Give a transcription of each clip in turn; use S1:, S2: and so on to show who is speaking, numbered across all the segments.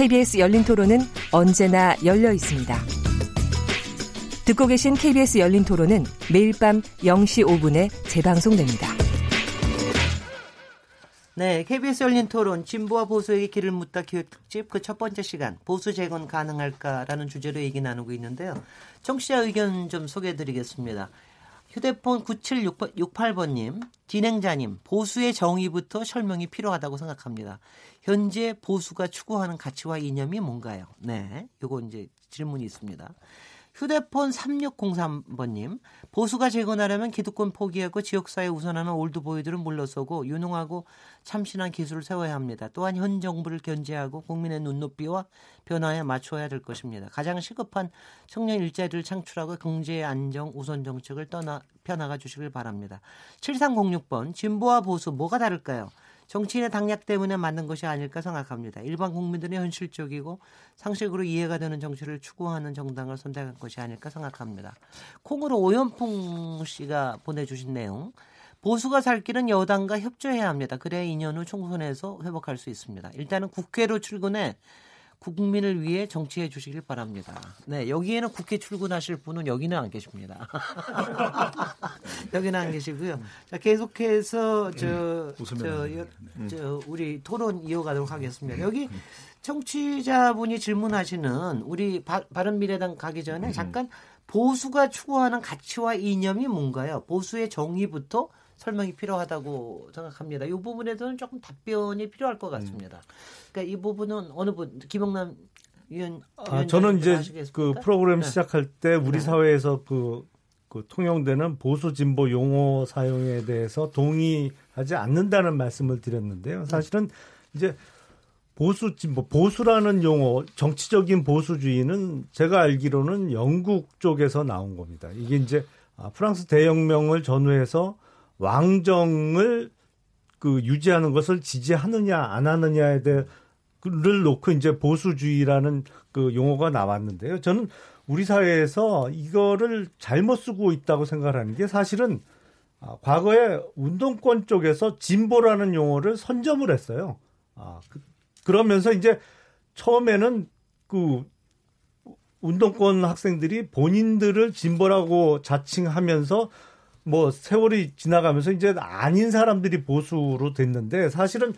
S1: KBS 열린 토론은 언제나 열려 있습니다. 듣고 계신 KBS 열린 토론은 매일 밤 0시 5분에 재방송됩니다.
S2: 네, KBS 열린 토론 진보와 보수에게 길을 묻다 기획 특집 그 첫 번째 시간 보수 재건 가능할까라는 주제로 얘기 나누고 있는데요. 청취자 의견 좀 소개해 드리겠습니다. 휴대폰 9768번님, 진행자님, 보수의 정의부터 설명이 필요하다고 생각합니다. 현재 보수가 추구하는 가치와 이념이 뭔가요? 네, 요거 이제 질문이 있습니다. 휴대폰 3603번님, 보수가 재건하려면 기득권 포기하고 지역사회 우선하는 올드보이들은 물러서고 유능하고 참신한 기술을 세워야 합니다. 또한 현 정부를 견제하고 국민의 눈높이와 변화에 맞춰야 될 것입니다. 가장 시급한 청년 일자리를 창출하고 경제 안정 우선 정책을 떠나 펴나가 주시길 바랍니다. 7306번, 진보와 보수 뭐가 다를까요? 정치인의 당략 때문에 만든 것이 아닐까 생각합니다. 일반 국민들의 현실적이고 상식으로 이해가 되는 정치를 추구하는 정당을 선택한 것이 아닐까 생각합니다. 콩으로 오연풍 씨가 보내주신 내용. 보수가 살 길은 여당과 협조해야 합니다. 그래야 2년 후 총선에서 회복할 수 있습니다. 일단은 국회로 출근해 국민을 위해 정치해 주시길 바랍니다. 네, 여기에는 국회 출근하실 분은 여기는 안 계십니다. 여기는 안 계시고요. 자, 계속해서 저, 음, 저, 여, 저 우리 토론 이어가도록 하겠습니다. 여기 청취자분이 질문하시는 우리 바, 바른미래당 가기 전에 음. 잠깐 보수가 추구하는 가치와 이념이 뭔가요? 보수의 정의부터 설명이 필요하다고 생각합니다. 이 부분에 대해서는 조금 답변이 필요할 것 같습니다. 음. 그러니까 이 부분은 어느 분 김영남 위원
S3: 아, 저는 이제 하시겠습니까? 그 프로그램 네. 시작할 때 우리 네. 사회에서 그, 그 통용되는 보수 진보 용어 사용에 대해서 동의하지 않는다는 말씀을 드렸는데요. 사실은 이제 보수 진보 보수라는 용어 정치적인 보수주의는 제가 알기로는 영국 쪽에서 나온 겁니다. 이게 이제 아, 프랑스 대혁명을 전후해서 왕정을 그 유지하는 것을 지지하느냐 안 하느냐에 대해를 놓고 이제 보수주의라는 그 용어가 나왔는데요. 저는 우리 사회에서 이거를 잘못 쓰고 있다고 생각하는 게 사실은 아, 과거에 운동권 쪽에서 진보라는 용어를 선점을 했어요. 아, 그, 그러면서 이제 처음에는 그 운동권 학생들이 본인들을 진보라고 자칭하면서 뭐 세월이 지나가면서 이제 아닌 사람들이 보수로 됐는데 사실은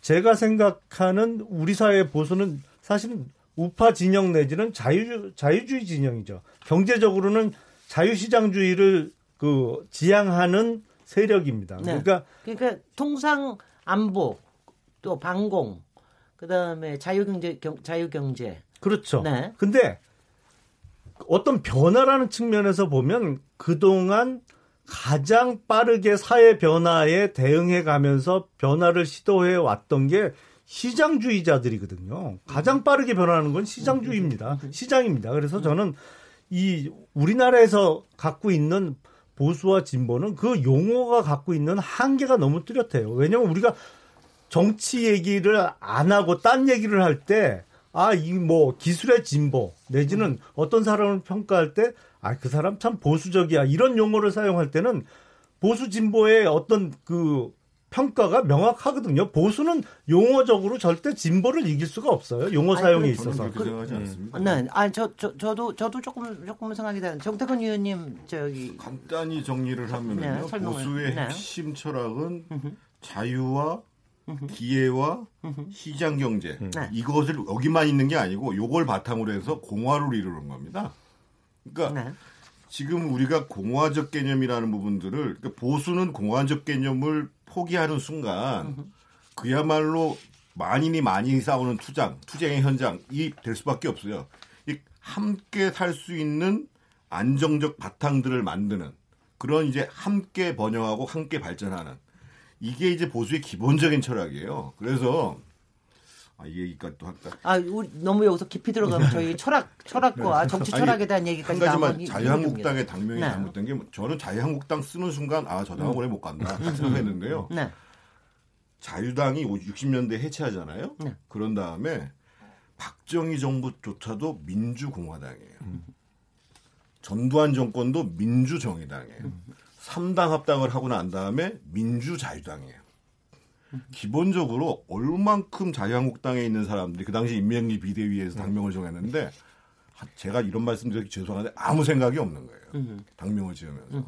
S3: 제가 생각하는 우리 사회의 보수는 사실은 우파 진영 내지는 자유 자유주의 진영이죠. 경제적으로는 자유시장주의를 그 지향하는 세력입니다.
S2: 네. 그러니까 그러니까 통상 안보 또 방공 그다음에 자유경제 경, 자유경제
S3: 그렇죠. 네. 근데 어떤 변화라는 측면에서 보면 그동안 가장 빠르게 사회 변화에 대응해 가면서 변화를 시도해 왔던 게 시장주의자들이거든요. 가장 빠르게 변하는 건 시장주의입니다. 시장입니다. 그래서 저는 이 우리나라에서 갖고 있는 보수와 진보는 그 용어가 갖고 있는 한계가 너무 뚜렷해요. 왜냐하면 우리가 정치 얘기를 안 하고 딴 얘기를 할 때, 아, 이 뭐 기술의 진보, 내지는 어떤 사람을 평가할 때, 아, 그 사람 참 보수적이야. 이런 용어를 사용할 때는 보수 진보의 어떤 그 평가가 명확하거든요. 보수는 용어적으로 절대 진보를 이길 수가 없어요. 용어 아니, 사용에 있어서.
S2: 그렇게 생각하지 않습니다. 네, 아니 저, 저 저도 저도 조금 조금 생각이 되는 정태근 의원님 저기
S4: 간단히 정리를 하면은요. 네, 보수의 네. 핵심 철학은 자유와 기회와 시장 경제 네. 이것을 여기만 있는 게 아니고 요걸 바탕으로 해서 공화를 이루는 겁니다. 그러니까 네. 지금 우리가 공화적 개념이라는 부분들을 그러니까 보수는 공화적 개념을 포기하는 순간 그야말로 만인이 많이 싸우는 투장, 투쟁의 현장이 될 수밖에 없어요. 이 함께 살 수 있는 안정적 바탕들을 만드는 그런 이제 함께 번영하고 함께 발전하는 이게 이제 보수의 기본적인 철학이에요. 그래서 아, 이 얘기까지 또 할까?
S2: 아, 우리 너무 여기서 깊이 들어가면 저희 철학, 철학과 네. 정치 철학에 대한 얘기까지
S4: 한 가지만 자유한국당의 당명이 네. 잘못된 게 저는 자유한국당 쓰는 순간 아, 저 당은 음. 오래 못 간다 음. 생각했는데요. 네. 자유당이 60년대 해체하잖아요. 네. 그런 다음에 박정희 정부조차도 민주공화당이에요. 음. 전두환 정권도 민주정의당이에요. 음. 3당 합당을 하고 난 다음에 민주자유당이에요. 기본적으로 얼만큼 자유한국당에 있는 사람들이 그 당시 인명리 비대위에서 당명을 정했는데 제가 이런 말씀드리기 죄송한데 아무 생각이 없는 거예요. 당명을 지으면서.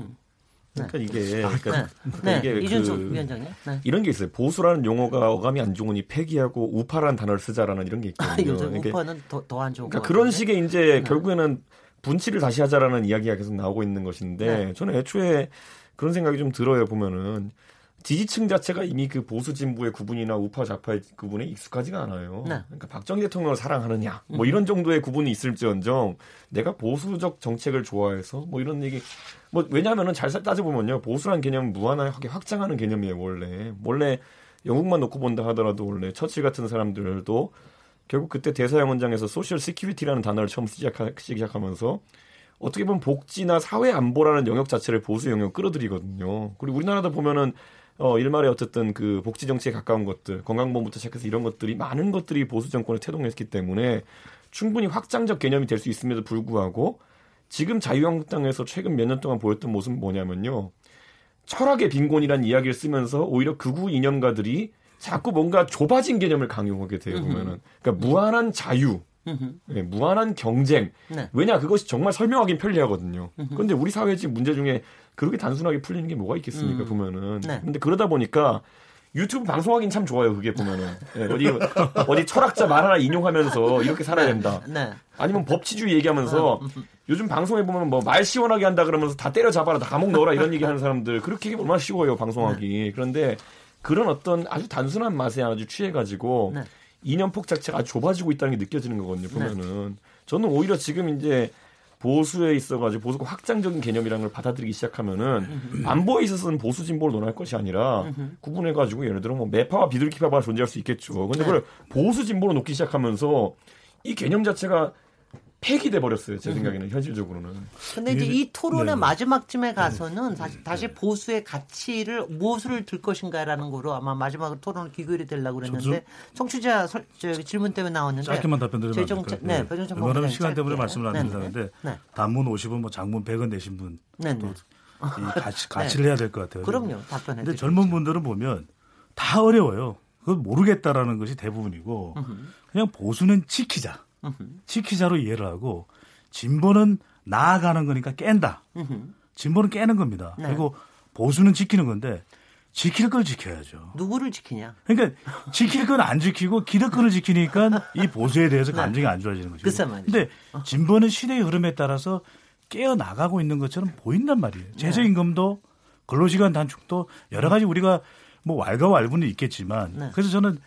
S5: 그러니까 이게 아, 그러니까, 네. 그러니까 이게 네. 그 위원장님 네. 이런 게 있어요. 보수라는 용어가 어감이 안 좋으니 폐기하고 우파라는 단어를 쓰자라는 이런 게 있거든요. 아,
S2: 요즘 그러니까, 우파는 더 안 좋은
S5: 그러니까 그런 식의 이제 네. 결국에는 분치를 다시 하자라는 이야기가 계속 나오고 있는 것인데 네. 저는 애초에 그런 생각이 좀 들어요 보면은 지지층 자체가 이미 그 보수 진보의 구분이나 우파 좌파의 구분에 익숙하지가 않아요. 네. 그러니까 박정희 대통령을 사랑하느냐 뭐 이런 정도의 구분이 있을지언정 내가 보수적 정책을 좋아해서 뭐 이런 얘기 뭐 왜냐하면은 잘 따져 보면요 보수란 개념 무한하게 확장하는 개념이에요 원래 원래 영국만 놓고 본다 하더라도 원래 처칠 같은 사람들도 결국 그때 대서양 헌장에서 social security라는 단어를 처음 시작하, 시작하면서 어떻게 보면 복지나 사회 안보라는 영역 자체를 보수 영역 끌어들이거든요. 그리고 우리나라도 보면은 어, 일말에 어쨌든 그 복지 정치에 가까운 것들, 건강보험부터 시작해서 이런 것들이 많은 것들이 보수 정권을 태동했기 때문에 충분히 확장적 개념이 될 수 있음에도 불구하고 지금 자유한국당에서 최근 몇 년 동안 보였던 모습은 뭐냐면요. 철학의 빈곤이란 이야기를 쓰면서 오히려 극우 이념가들이 자꾸 뭔가 좁아진 개념을 강요하게 돼요, 보면은. 그러니까 무한한 자유, 네, 무한한 경쟁. 네. 왜냐 그것이 정말 설명하기 편리하거든요. 그런데 우리 사회 지금 문제 중에 그렇게 단순하게 풀리는 게 뭐가 있겠습니까 음. 보면은. 네. 근데 그러다 보니까 유튜브 방송하긴 참 좋아요 그게 보면은 네, 어디 어디 철학자 말 하나 인용하면서 이렇게 살아야 된다. 네. 아니면 법치주의 얘기하면서 음. 요즘 방송에 보면 뭐 말 시원하게 한다 그러면서 다 때려 잡아라 다 감옥 넣어라 이런 얘기하는 사람들 그렇게 얼마나 쉬워요 방송하기. 네. 그런데 그런 어떤 아주 단순한 맛에 아주 취해가지고 네. 이념폭 자체가 아주 좁아지고 있다는 게 느껴지는 거거든요 보면은. 저는 오히려 지금 이제 보수에 있어가지고 보수가 확장적인 개념이라는 걸 받아들이기 시작하면은 안보에 있어서는 보수 진보를 논할 것이 아니라 구분해가지고 예를 들어 뭐 매파와 비둘기파가 존재할 수 있겠죠. 근데 그걸 보수 진보로 놓기 시작하면서 이 개념 자체가 폐기돼 버렸어요. 제 생각에는 현실적으로는.
S2: 근데 이제 이 토론의 네. 마지막쯤에 네. 가서는 다시, 네. 다시 보수의 가치를 무엇을 들 것인가라는 거로 아마 마지막으로 토론을 기결이 되려고 그랬는데 청취자 설, 저, 질문 때문에 나왔는데
S3: 짧게만 답변드리면
S2: 재정책 네, 배정책 네.
S3: 왜냐하면 시간 때문에 말씀을 안 드리는데 네. 단문 50원, 뭐 장문 100원 내신 분 네, 또이 가치, 가치를 해야 될 것 같아요.
S2: 그럼요, 답변해.
S3: 근데 젊은 분들은 보면 다 어려워요. 그걸 모르겠다라는 것이 대부분이고 그냥 보수는 지키자. 지키자로 이해를 하고 진보는 나아가는 거니까 깬다. 진보는 깨는 겁니다. 네. 그리고 보수는 지키는 건데 지킬 걸 지켜야죠.
S2: 누구를 지키냐?
S3: 그러니까 지킬 건 안 지키고 기득권을 지키니까 이 보수에 대해서 네. 감정이 안 좋아지는 거죠.
S2: 글쎄
S3: 근데 어. 진보는 시대의 흐름에 따라서 깨어 나가고 있는 것처럼 보인단 말이에요. 네. 최저임금도 근로시간 단축도 여러 가지 우리가 뭐 왈가왈부는 있겠지만 네. 그래서 저는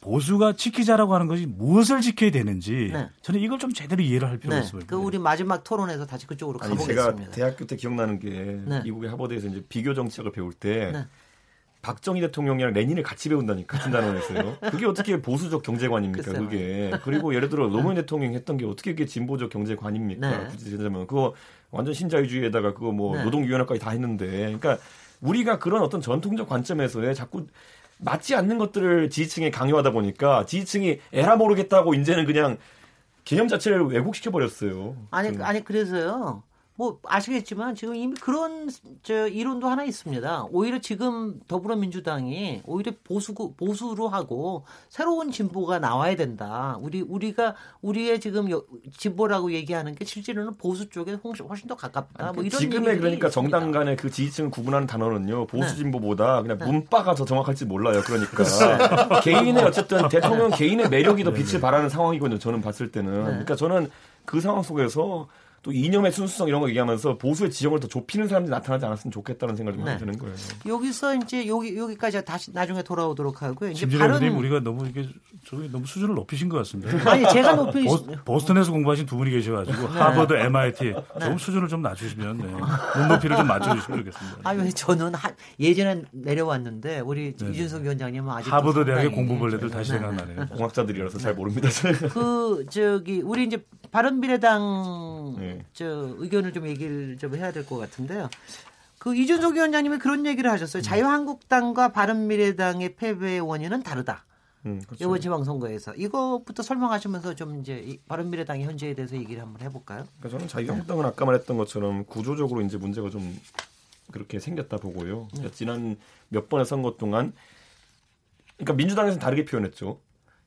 S3: 보수가 지키자라고 하는 것이 무엇을 지켜야 되는지 네. 저는 이걸 좀 제대로 이해를 할 필요가 네. 있습니다.
S2: 그 우리 마지막 토론에서 다시 그쪽으로 아니,
S5: 가보겠습니다. 제가 대학교 때 기억나는 게 네. 미국의 하버드에서 이제 비교 정책을 배울 때 네. 박정희 대통령이랑 레닌을 같이 배운다니까 같은 단원에서요. 그게 어떻게 보수적 경제관입니까? 그게 그리고 예를 들어 노무현 대통령이 했던 게 어떻게 그게 진보적 경제관입니까? 네. 굳이 되자면 그거 완전 신자유주의에다가 그거 뭐 네. 노동유연화까지 다 했는데, 그러니까 우리가 그런 어떤 전통적 관점에서의 자꾸 맞지 않는 것들을 지지층에 강요하다 보니까 지지층이 에라 모르겠다고 이제는 그냥 개념 자체를 왜곡시켜 버렸어요.
S2: 아니 아니 그래서요. 뭐 아시겠지만 지금 이미 그런 저 이론도 하나 있습니다. 오히려 지금 더불어민주당이 오히려 보수 보수로 하고 새로운 진보가 나와야 된다. 우리 우리가 우리의 지금 진보라고 얘기하는 게 실제로는 보수 쪽에 훨씬 더 가깝다. 뭐 이런
S5: 지금의 그러니까 정당 간의 그 지지층을 구분하는 단어는요 보수 네. 진보보다 그냥 네. 문바가 더 정확할지 몰라요. 그러니까 개인의 어쨌든 대통령 개인의 매력이 더 빛을 발하는 상황이거든요. 저는 봤을 때는 네. 그러니까 저는 그 상황 속에서 또 이념의 순수성 이런 거 얘기하면서 보수의 지형을 더 좁히는 사람들이 나타나지 않았으면 좋겠다는 생각이 좀 네. 드는 거예요.
S2: 여기서 이제 여기 여기까지 다시 나중에 돌아오도록 하고요.
S6: 이제 발언 우리가 너무 이게 저기 너무 수준을 높이신 것 같습니다.
S2: 아니 제가 높이
S6: 보 스턴에서 공부하신 두 분이 계셔가지고 네. 하버드, MIT 네. 조금 수준을 좀 낮추시면 네. 눈높이를 좀 맞춰주시면 좋겠습니다.
S2: 아유 저는 한, 예전에 내려왔는데 우리 네. 이준석 위원장님은 아직
S6: 하버드 대학의 공부벌레들 다시 생각나네요.
S5: 공학자들이라서 잘 모릅니다.
S2: 그 저기 우리 이제 바른미래당 네. 저 의견을 좀 얘기를 좀 해야 될 것 같은데요. 그 이준석 위원장님이 그런 얘기를 하셨어요. 음. 자유한국당과 바른미래당의 패배의 원인은 다르다. 음, 그렇죠. 이번 지방선거에서 이것부터 설명하시면서 좀 이제 바른미래당의 현재에 대해서 얘기를 한번 해볼까요?
S5: 그러니까 저는 자유한국당은 아까 말했던 것처럼 구조적으로 이제 문제가 좀 그렇게 생겼다 보고요. 그러니까 지난 몇 번의 선거 동안 그러니까 민주당에서는 다르게 표현했죠.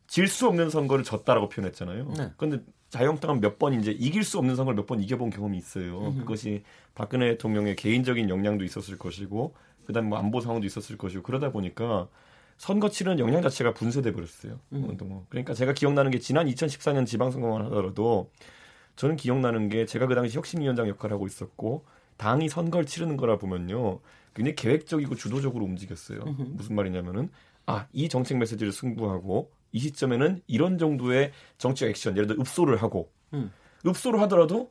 S5: 질 수 없는 선거를 졌다라고 표현했잖아요. 네. 그런데 자유한국당은 몇 번 이제 이길 수 없는 선거를 몇 번 이겨본 경험이 있어요. 그것이 박근혜 대통령의 개인적인 역량도 있었을 것이고 그다음 뭐 안보 상황도 있었을 것이고 그러다 보니까 선거 치르는 역량 자체가 분쇄돼 버렸어요. 음. 그러니까 제가 기억나는 게 지난 2014년 지방선거만 하더라도 저는 기억나는 게 제가 그 당시 혁신위원장 역할을 하고 있었고 당이 선거를 치르는 거라 보면요 굉장히 계획적이고 주도적으로 움직였어요. 무슨 말이냐면은 아 이 정책 메시지를 승부하고 이 시점에는 이런 정도의 정치 액션, 예를 들어 읍소를 하고 음. 읍소를 하더라도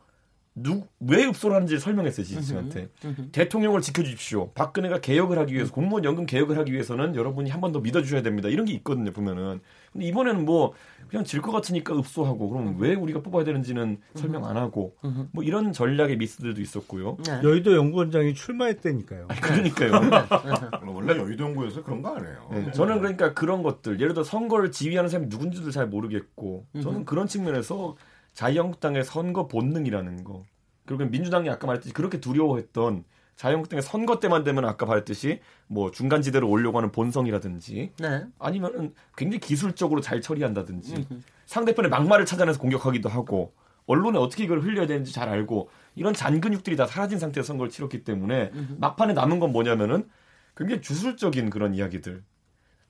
S5: 누, 왜 읍소를 하는지 설명했어요, 지지층한테. 대통령을 지켜주십시오. 박근혜가 개혁을 하기 위해서, 공무원 연금 개혁을 하기 위해서는 여러분이 한 번 더 믿어주셔야 됩니다. 이런 게 있거든요, 보면은. 근데 이번에는 뭐, 그냥 질 것 같으니까 읍소하고, 그럼 왜 우리가 뽑아야 되는지는 설명 안 하고, 뭐 이런 전략의 미스들도 있었고요.
S3: 네. 여의도 연구원장이 출마했다니까요.
S5: 아니, 그러니까요.
S4: 원래 여의도 연구에서 그런 거 아니에요.
S5: 네, 저는 그러니까 그런 것들, 예를 들어 선거를 지휘하는 사람이 누군지도 잘 모르겠고, 저는 그런 측면에서 자유한국당의 선거 본능이라는 거. 그리고 민주당이 아까 말했듯이 그렇게 두려워했던 자유한국당의 선거 때만 되면 아까 말했듯이 뭐 중간 지대로 오려고 하는 본성이라든지 네. 아니면은 굉장히 기술적으로 잘 처리한다든지 음흠. 상대편의 막말을 찾아내서 공격하기도 하고 언론에 어떻게 이걸 흘려야 되는지 잘 알고 이런 잔근육들이 다 사라진 상태에서 선거를 치렀기 때문에 음흠. 막판에 남은 건 뭐냐면은 굉장히 주술적인 그런 이야기들.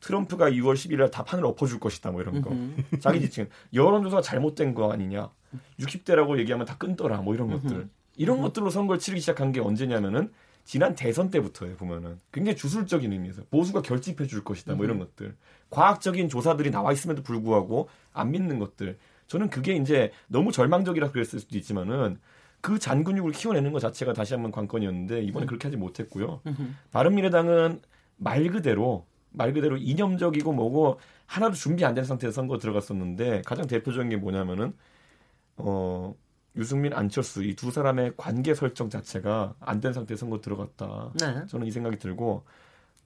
S5: 트럼프가 2월 11일 다 판을 엎어줄 것이다 뭐 이런 거. 자기 지칭. 여론조사가 잘못된 거 아니냐. 60대라고 얘기하면 다 끊더라 뭐 이런 것들 이런 것들로 선거를 치르기 시작한 게 언제냐면은 지난 대선 때부터예요 보면은. 굉장히 주술적인 의미에서. 보수가 결집해 줄 것이다 뭐 이런 것들. 과학적인 조사들이 나와 있음에도 불구하고 안 믿는 것들. 저는 그게 이제 너무 절망적이라 그랬을 수도 있지만은 그 잔근육을 키워내는 것 자체가 다시 한번 관건이었는데 이번에 그렇게 하지 못했고요. 바른미래당은 말 그대로 말 그대로 이념적이고 뭐고 하나도 준비 안 된 상태에서 선거 들어갔었는데 가장 대표적인 게 뭐냐면은 어 유승민 안철수 이 두 사람의 관계 설정 자체가 안 된 상태에서 선거 들어갔다. 네. 저는 이 생각이 들고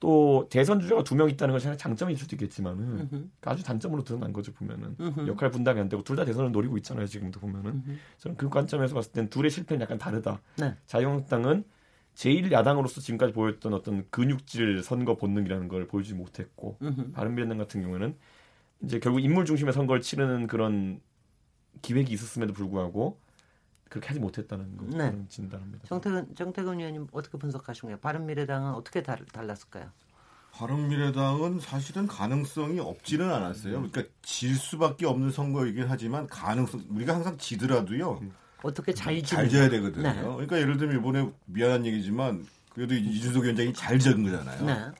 S5: 또 대선 주자가 두 명 있다는 것이 장점일 수도 있겠지만은 으흠. 아주 단점으로 드러난 거죠 보면은 으흠. 역할 분담이 안 되고 둘 다 대선을 노리고 있잖아요 지금도 보면은 으흠. 저는 그 관점에서 봤을 땐 둘의 실패는 약간 다르다. 네. 자유한국당은 제1야당으로서 지금까지 보였던 어떤 근육질 선거 본능이라는 걸 보여주지 못했고 바른미래당 같은 경우에는 이제 결국 인물 중심의 선거를 치르는 그런 기획이 있었음에도 불구하고 그렇게 하지 못했다는 거 네. 진단합니다.
S2: 정태근 정태근 의원님 어떻게 분석하시나요? 바른 미래당은 어떻게 달, 달랐을까요?
S4: 바른 미래당은 사실은 가능성이 없지는 않았어요. 그러니까 질 수밖에 없는 선거이긴 하지만 가능성 우리가 항상 지더라도요. 음.
S2: 어떻게 잘,
S4: 잘 져야 되거든요. 네. 그러니까 예를 들면 이번에 미안한 얘기지만 그래도 이준석 위원장이 잘 적은 거잖아요. 네.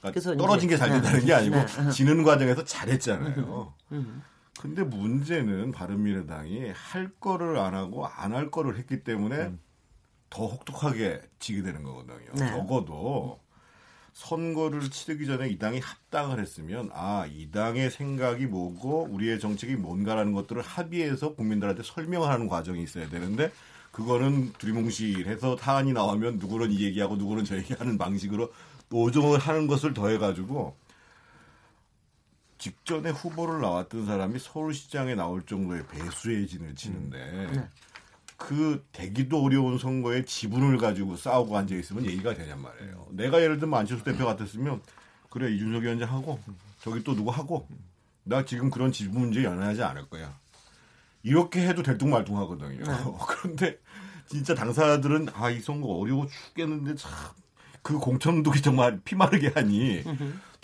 S4: 그러니까 떨어진 게 잘 된다는 게 아니고 네. 지는 과정에서 잘했잖아요. 음. 근데 문제는 바른미래당이 할 거를 안 하고 안 할 거를 했기 때문에 음. 더 혹독하게 지게 되는 거거든요. 네. 적어도 선거를 치르기 전에 이 당이 합당을 했으면 아, 이 당의 생각이 뭐고 우리의 정책이 뭔가라는 것들을 합의해서 국민들한테 설명하는 과정이 있어야 되는데 그거는 두리뭉실해서 사안이 나오면 누구는 이 얘기하고 누구는 저 얘기하는 방식으로 노정을 하는 것을 더해가지고 직전에 후보를 나왔던 사람이 서울시장에 나올 정도의 배수의 진을 치는데 음. 네. 그 되기도 어려운 선거에 지분을 가지고 싸우고 앉아 있으면 얘기가 되냔 말이에요. 내가 예를 들면 안철수 대표 같았으면 그래 이준석 위원장 하고 저기 또 누구 하고 나 지금 그런 지분 문제 연연하지 않을 거야. 이렇게 해도 될뚱말뚱 하거든요. 네. 그런데 진짜 당사자들은 아 이 선거 어려워 죽겠는데 참 그 공천독이 정말 피마르게 하니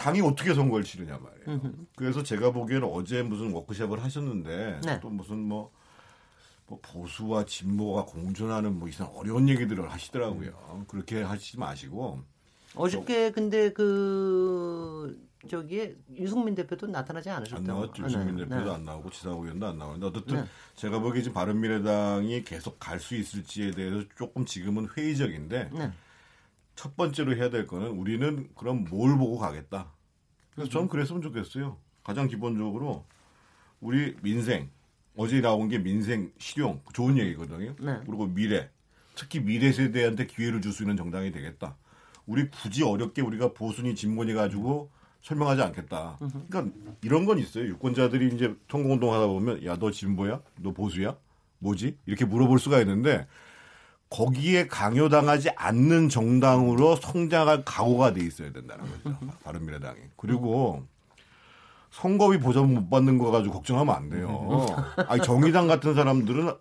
S4: 당이 어떻게 선거를 치르냐 말이에요. 그래서 제가 보기에는 어제 무슨 워크숍을 하셨는데 네. 또 무슨 뭐 뭐 보수와 진보가 공존하는 뭐 이상 어려운 얘기들을 하시더라고요. 그렇게 하시지 마시고
S2: 어저께 근데 그 저기 유승민 대표도 나타나지 않으셨다고. 안
S4: 나왔죠. 유승민 네. 대표도 네. 안 나오고 지상호 의원도 안 나오는데 어쨌든 네. 제가 보기에 지금 바른미래당이 계속 갈 수 있을지에 대해서 조금 지금은 회의적인데 네. 첫 번째로 해야 될 거는 우리는 그럼 뭘 보고 가겠다. 그래서 저는 그랬으면 좋겠어요. 가장 기본적으로 우리 민생 어제 나온 게 민생 실용 좋은 얘기거든요. 네. 그리고 미래 특히 미래 세대한테 기회를 줄 수 있는 정당이 되겠다. 우리 굳이 어렵게 우리가 보수니 진보니 가지고 설명하지 않겠다. 그러니까 이런 건 있어요. 유권자들이 이제 통공동 하다 보면 야 너 진보야? 너 보수야? 뭐지? 이렇게 물어볼 수가 있는데 거기에 강요당하지 않는 정당으로 성장할 각오가 돼 있어야 된다는 거죠. 바른미래당이. 그리고 선거비 보전 못 받는 거 가지고 걱정하면 안 돼요. 아니 정의당 같은 사람들은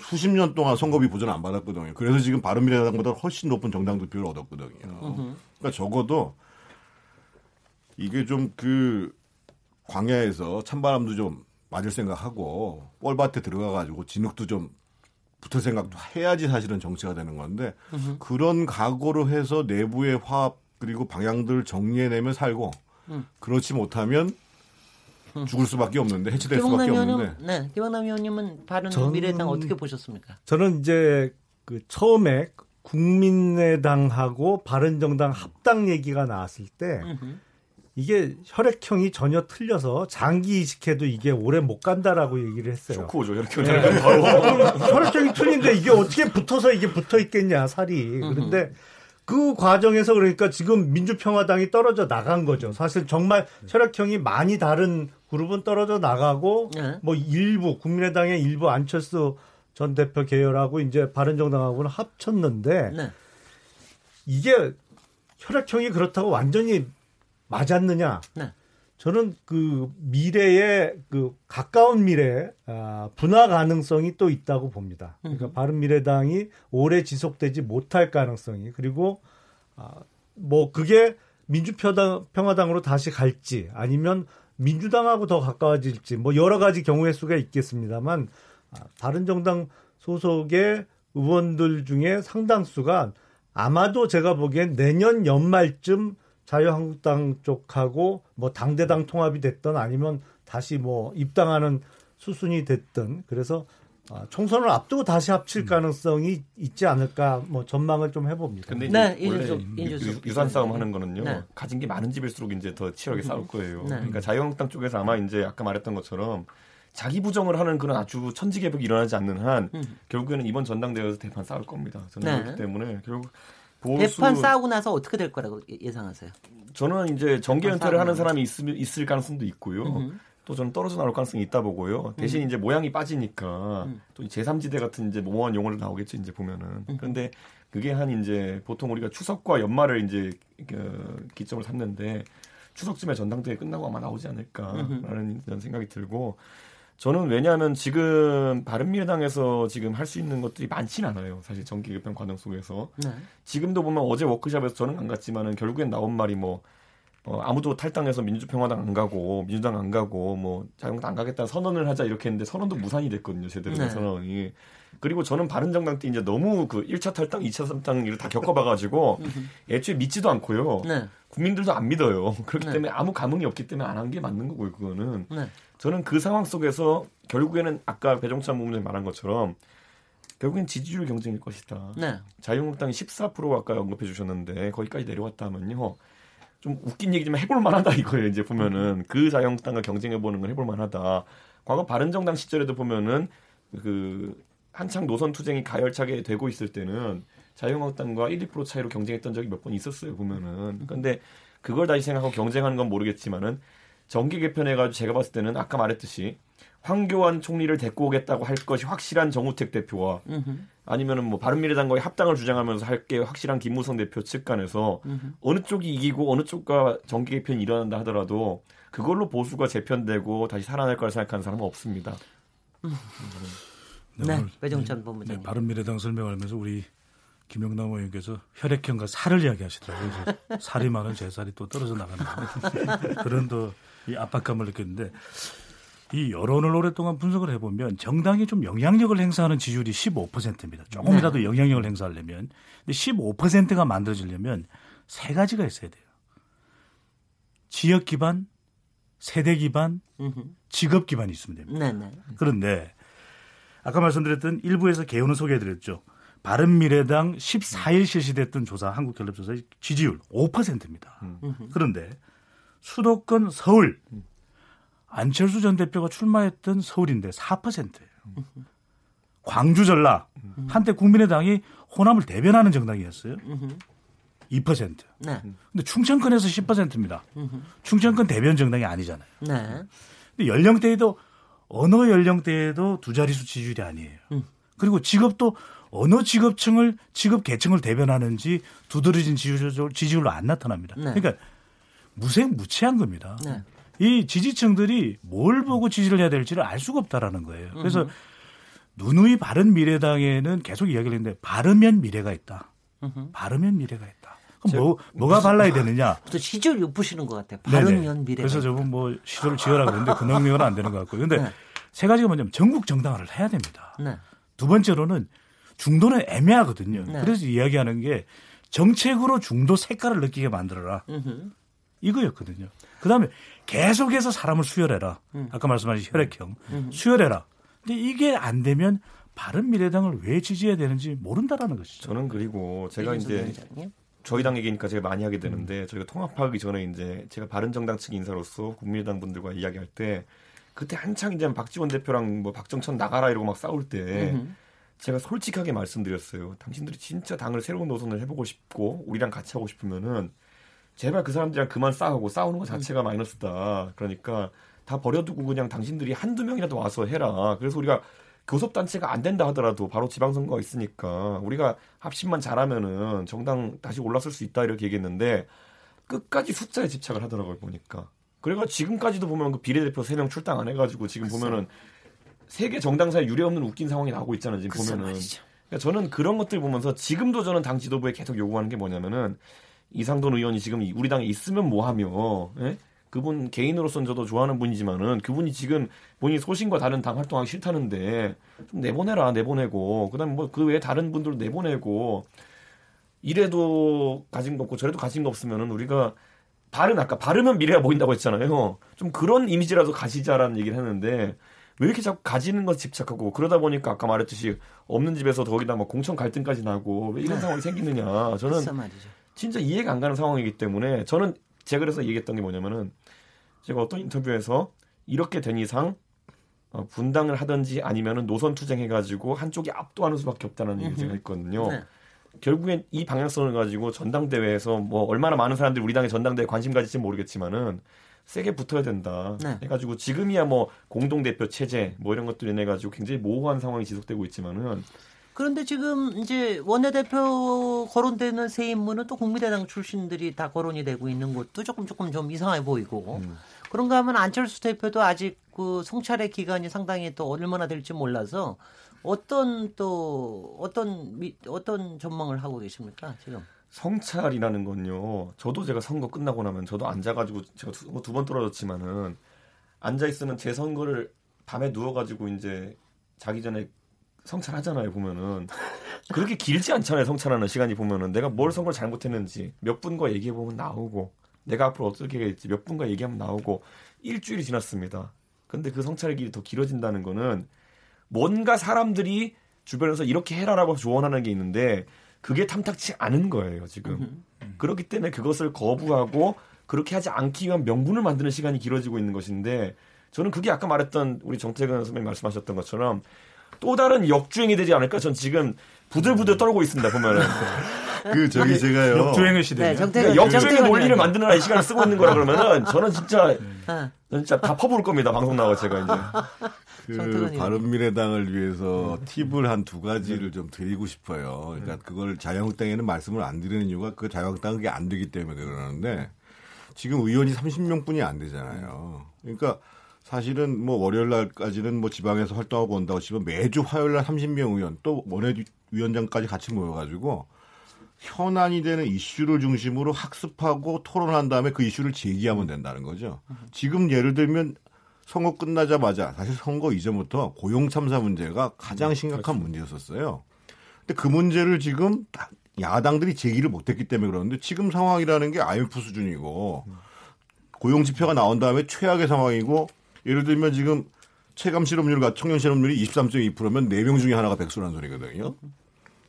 S4: 수십 년 동안 선거비 보전 안 받았거든요. 그래서 지금 바른미래당보다 훨씬 높은 정당 득표를 얻었거든요. 그러니까 적어도 이게 좀 그 광야에서 찬바람도 좀 맞을 생각하고 뻘밭에 들어가 가지고 진흙도 좀 붙을 생각도 해야지 사실은 정치가 되는 건데 으흠. 그런 각오로 해서 내부의 화합 그리고 방향들을 정리해내면 살고 음. 그렇지 못하면 죽을 수밖에 없는데 해체될 수밖에 없는데.
S2: 네, 김영남 의원님은 바른 미래당 어떻게 보셨습니까?
S3: 저는 이제 그 처음에 국민의당하고 바른정당 합당 얘기가 나왔을 때 으흠. 이게 혈액형이 전혀 틀려서 장기 이식해도 이게 오래 못 간다라고 얘기를 했어요.
S5: 쇼크죠 혈액형이 네. 바로
S3: 혈액형이 틀린데 이게 어떻게 붙어서 이게 붙어 있겠냐 살이. 그런데 그 과정에서 그러니까 지금 민주평화당이 떨어져 나간 거죠. 사실 정말 혈액형이 많이 다른 그룹은 떨어져 나가고 네. 뭐 일부 국민의당의 일부 안철수 전 대표 계열하고 이제 바른정당하고는 합쳤는데 네. 이게 혈액형이 그렇다고 완전히 맞았느냐? 네. 저는 그 미래에 그 가까운 미래 아, 분화 가능성이 또 있다고 봅니다. 그러니까 음. 바른 미래당이 오래 지속되지 못할 가능성이 그리고 아, 뭐 그게 민주평화당으로 다시 갈지 아니면 민주당하고 더 가까워질지 뭐 여러 가지 경우의 수가 있겠습니다만 아, 바른 정당 소속의 의원들 중에 상당수가 아마도 제가 보기엔 내년 연말쯤 자유한국당 쪽하고 뭐 당대당 통합이 됐던 아니면 다시 뭐 입당하는 수순이 됐든 그래서 아, 총선을 앞두고 다시 합칠 음. 가능성이 있지 않을까 뭐 전망을 좀 해봅니다.
S5: 근데 네, 원래 인주수, 유, 산 싸움 하는 거는요. 네. 가진 게 많은 집일수록 이제 더 치열하게 음. 싸울 거예요. 네. 그러니까 자유한국당 쪽에서 아마 이제 아까 말했던 것처럼 자기 부정을 하는 그런 아주 천지개벽이 일어나지 않는 한 음. 결국에는 이번 전당대회에서 대판 싸울 겁니다. 저는 네. 그렇기 때문에 결국
S2: 보수... 대판 싸우고 나서 어떻게 될 거라고 예상하세요?
S5: 저는 이제 정계 은퇴를 하는 사람이 있, 있을 가능성도 있고요. 음흠. 또 저는 떨어져 나올 가능성이 있다 보고요. 대신 음. 이제 모양이 빠지니까 음. 또 제3지대 같은 이제 모호한 용어를 나오겠죠. 이제 보면은. 음. 그런데 그게 한 이제 보통 우리가 추석과 연말을 이제 그 기점을 삼는데 추석쯤에 전당대회 끝나고 아마 나오지 않을까라는 이런 생각이 들고 저는 왜냐하면 지금 바른미래당에서 지금 할 수 있는 것들이 많지는 않아요. 사실 정기 개편 과정 속에서 네. 지금도 보면 어제 워크숍에서 저는 안 갔지만은 결국엔 나온 말이 뭐 어, 아무도 탈당해서 민주평화당 안 가고 민주당 안 가고 뭐 자유한국당 안 가겠다는 선언을 하자 이렇게 했는데 선언도 무산이 됐거든요. 제대로 된 네. 선언이. 그리고 저는 바른정당 때 이제 너무 그 1차 탈당, 2차 탈당을 다 겪어봐가지고 애초에 믿지도 않고요. 네. 국민들도 안 믿어요. 그렇기 네. 때문에 아무 감흥이 없기 때문에 안 한 게 맞는 거고요. 그거는. 네. 저는 그 상황 속에서 결국에는 아까 배종찬 부문장이 말한 것처럼 결국엔 지지율 경쟁일 것이다. 네. 자유한국당이 14% 아까 언급해 주셨는데 거기까지 내려왔다면요. 좀 웃긴 얘기지만 해볼 만하다 이거예요. 이제 보면은 그 자유한국당과 경쟁해 보는 건 해볼 만하다. 과거 바른정당 시절에도 보면은 그 한창 노선 투쟁이 가열차게 되고 있을 때는 자유한국당과 1, 2% 차이로 경쟁했던 적이 몇 번 있었어요. 보면은. 그런데 그걸 다시 생각하고 경쟁하는 건 모르겠지만은 정기 개편해가지고 제가 봤을 때는 아까 말했듯이 황교안 총리를 데리고 오겠다고 할 것이 확실한 정우택 대표와 아니면은 뭐 바른미래당과의 합당을 주장하면서 할 게 확실한 김무성 대표 측 간에서 어느 쪽이 이기고 어느 쪽과 정기 개편이 일어난다 하더라도 그걸로 보수가 재편되고 다시 살아날 거라 생각하는 사람은 없습니다.
S2: 네, 배정찬 본부장. 네,
S6: 바른미래당 설명하면서 우리 김영남 의원께서 혈액형과 살을 이야기하시더라고요. 살이 많은 제 살이 또 떨어져 나가는 그런 또 이 압박감을 느꼈는데 이 여론을 오랫동안 분석을 해보면 정당이 좀 영향력을 행사하는 지지율이 15%입니다. 조금이라도 네. 영향력을 행사하려면. 근데 15%가 만들어지려면 세 가지가 있어야 돼요. 지역 기반, 세대 기반, 직업 기반이 있으면 됩니다. 네네. 그런데 아까 말씀드렸던 일부에서 개요는 소개해드렸죠. 바른미래당 14일 실시됐던 조사, 한국갤럽조사의 지지율 5%입니다. 음. 그런데 수도권 서울 안철수 전 대표가 출마했던 서울인데 4%예요. 광주 전라 한때 국민의당이 호남을 대변하는 정당이었어요. 2%. 네. 근데 충청권에서 10%입니다. 충청권 대변 정당이 아니잖아요. 네. 근데 연령대에도 어느 연령대에도 두 자릿수 지지율이 아니에요. 음. 그리고 직업도 어느 직업층을 직업 계층을 대변하는지 두드러진 지지율, 지지율로 안 나타납니다. 네. 그러니까 무색무취한 겁니다. 네. 이 지지층들이 뭘 보고 지지를 해야 될지를 알 수가 없다라는 거예요. 그래서 음흠. 누누이 바른 미래당에는 계속 이야기를 했는데 바르면 미래가 있다. 음흠. 바르면 미래가 있다. 그럼 뭐, 뭐가 발라야 되느냐?
S2: 또 시절 엿부시는 것 같아요. 바르면 미래.
S6: 그래서 저분 뭐 시도를 지어라 그러는데 그 능력은 안 되는 것 같고요. 근데 네. 세 가지가 뭐냐면 전국 정당화를 해야 됩니다. 네. 두 번째로는 중도는 애매하거든요. 네. 그래서 이야기하는 게 정책으로 중도 색깔을 느끼게 만들어라. 음흠. 이거였거든요. 그 다음에 계속해서 사람을 수혈해라. 음. 아까 말씀하신 혈액형. 음. 수혈해라. 근데 이게 안 되면 바른 미래당을 왜 지지해야 되는지 모른다라는 것이죠.
S5: 저는 그리고 제가 이제 저희 당 얘기니까 제가 많이 하게 되는데 음. 저희가 통합하기 전에 이제 제가 바른 정당 측 인사로서 국민의당 분들과 이야기할 때 그때 한창 이제 박지원 대표랑 뭐 박정천 나가라 이러고 막 싸울 때 음흠. 제가 솔직하게 말씀드렸어요. 당신들이 진짜 당을 새로운 노선을 해보고 싶고 우리랑 같이 하고 싶으면은 제발 그 사람들이랑 그만 싸우고 싸우는 것 자체가 마이너스다. 그러니까 다 버려두고 그냥 당신들이 한두 명이라도 와서 해라. 그래서 우리가 교섭단체가 안 된다 하더라도 바로 지방선거가 있으니까 우리가 합심만 잘하면은 정당 다시 올랐을 수 있다 이렇게 얘기했는데 끝까지 숫자에 집착을 하더라고요 보니까. 그래가 지금까지도 보면 그 비례대표 3명 출당 안 해가지고 지금 보면은 세계 정당 사에 유례 없는 웃긴 상황이 나오고 있잖아요. 지금 보면은. 그러니까 저는 그런 것들 보면서 지금도 저는 당 지도부에 계속 요구하는 게 뭐냐면은 이상돈 의원이 지금 우리 당에 있으면 뭐하며 예? 그분 개인으로서는 저도 좋아하는 분이지만은 그분이 지금 본인 소신과 다른 당 활동하기 싫다는데 좀 내보내라 내보내고 그다음에 뭐 그 외에 다른 분들도 내보내고 이래도 가진 거 없고 저래도 가진 거 없으면은 우리가 바른 아까 바르면 미래가 보인다고 했잖아요. 좀 그런 이미지라도 가시자라는 얘기를 했는데 왜 이렇게 자꾸 가지는 것 집착하고 그러다 보니까 아까 말했듯이 없는 집에서 거기다 뭐 공천 갈등까지 나고 왜 이런 네. 상황이 생기느냐 저는 진짜 이해가 안 가는 상황이기 때문에 저는 제가 그래서 얘기했던 게 뭐냐면은 제가 어떤 인터뷰에서 이렇게 된 이상 어, 분당을 하든지 아니면은 노선 투쟁해 가지고 한쪽이 압도하는 수밖에 없다는 얘기 제가 했거든요. 네. 결국엔 이 방향성을 가지고 전당대회에서 뭐 얼마나 많은 사람들이 우리 당의 전당대회 관심 가질지 모르겠지만은 세게 붙어야 된다. 네. 해가지고 지금이야 뭐 공동 대표 체제 뭐 이런 것들 인해 가지고 굉장히 모호한 상황이 지속되고 있지만은
S2: 그런데 지금 이제 원내대표 거론되는 새 인물은 또 국민의당 출신들이 다 거론이 되고 있는 것도 조금 조금 좀 이상해 보이고 음. 그런가 하면 안철수 대표도 아직 그 송찰의 기간이 상당히 또 얼마나 될지 몰라서 어떤 또 어떤 미, 어떤 전망을 하고 계십니까 지금?
S5: 성찰이라는 건요. 저도 제가 선거 끝나고 나면 저도 앉아가지고 제가 두번 두 떨어졌지만은 앉아 있으면 제 선거를 밤에 누워가지고 이제 자기 전에 성찰하잖아요 보면은 그렇게 길지 않잖아요 성찰하는 시간이 보면은 내가 뭘 선거를 잘못했는지 몇 분과 얘기해 보면 나오고 내가 앞으로 어떻게 할지 몇 분과 얘기하면 나오고 일주일이 지났습니다. 근데 그 성찰의 길이 더 길어진다는 거는 뭔가 사람들이 주변에서 이렇게 해라라고 조언하는 게 있는데 그게 탐탁치 않은 거예요, 지금. 음. 그렇기 때문에 그것을 거부하고 그렇게 하지 않기 위한 명분을 만드는 시간이 길어지고 있는 것인데 저는 그게 아까 말했던 우리 정태근 선배님 말씀하셨던 것처럼 또 다른 역주행이 되지 않을까? 전 지금 부들부들 떨고 있습니다, 보면은.
S4: 그 저기 제가요.
S6: 역주행의 시대. 네,
S5: 그러니까 역주행의 논리를 만드느라 이 시간을 쓰고 있는 거라 그러면은 저는 진짜 어. 진짜 다 퍼부을 겁니다. 방송 나와 제가 이제.
S4: 그 바른미래당을 위해서 팁을 한 두 가지를 좀 드리고 싶어요. 그러니까 그걸 자유한국당에는 말씀을 안 드리는 이유가 그 자유한국당은 그게 안 되기 때문에 그러는데 지금 의원이 30명뿐이 안 되잖아요. 그러니까 사실은 뭐 월요일 날까지는 뭐 지방에서 활동하고 온다고 치면 매주 화요일 날 30명 의원 또 원외위원장까지 같이 모여가지고 현안이 되는 이슈를 중심으로 학습하고 토론한 다음에 그 이슈를 제기하면 된다는 거죠. 지금 예를 들면 선거 끝나자마자 사실 선거 이전부터 고용 참사 문제가 가장 심각한 그렇죠. 문제였었어요. 근데 그 문제를 지금 야당들이 제기를 못했기 때문에 그러는데 지금 상황이라는 게 IMF 수준이고 고용 지표가 나온 다음에 최악의 상황이고 예를 들면 지금 체감 실업률과 청년 실업률이 23.2%면 4명 중에 하나가 백수라는 소리거든요.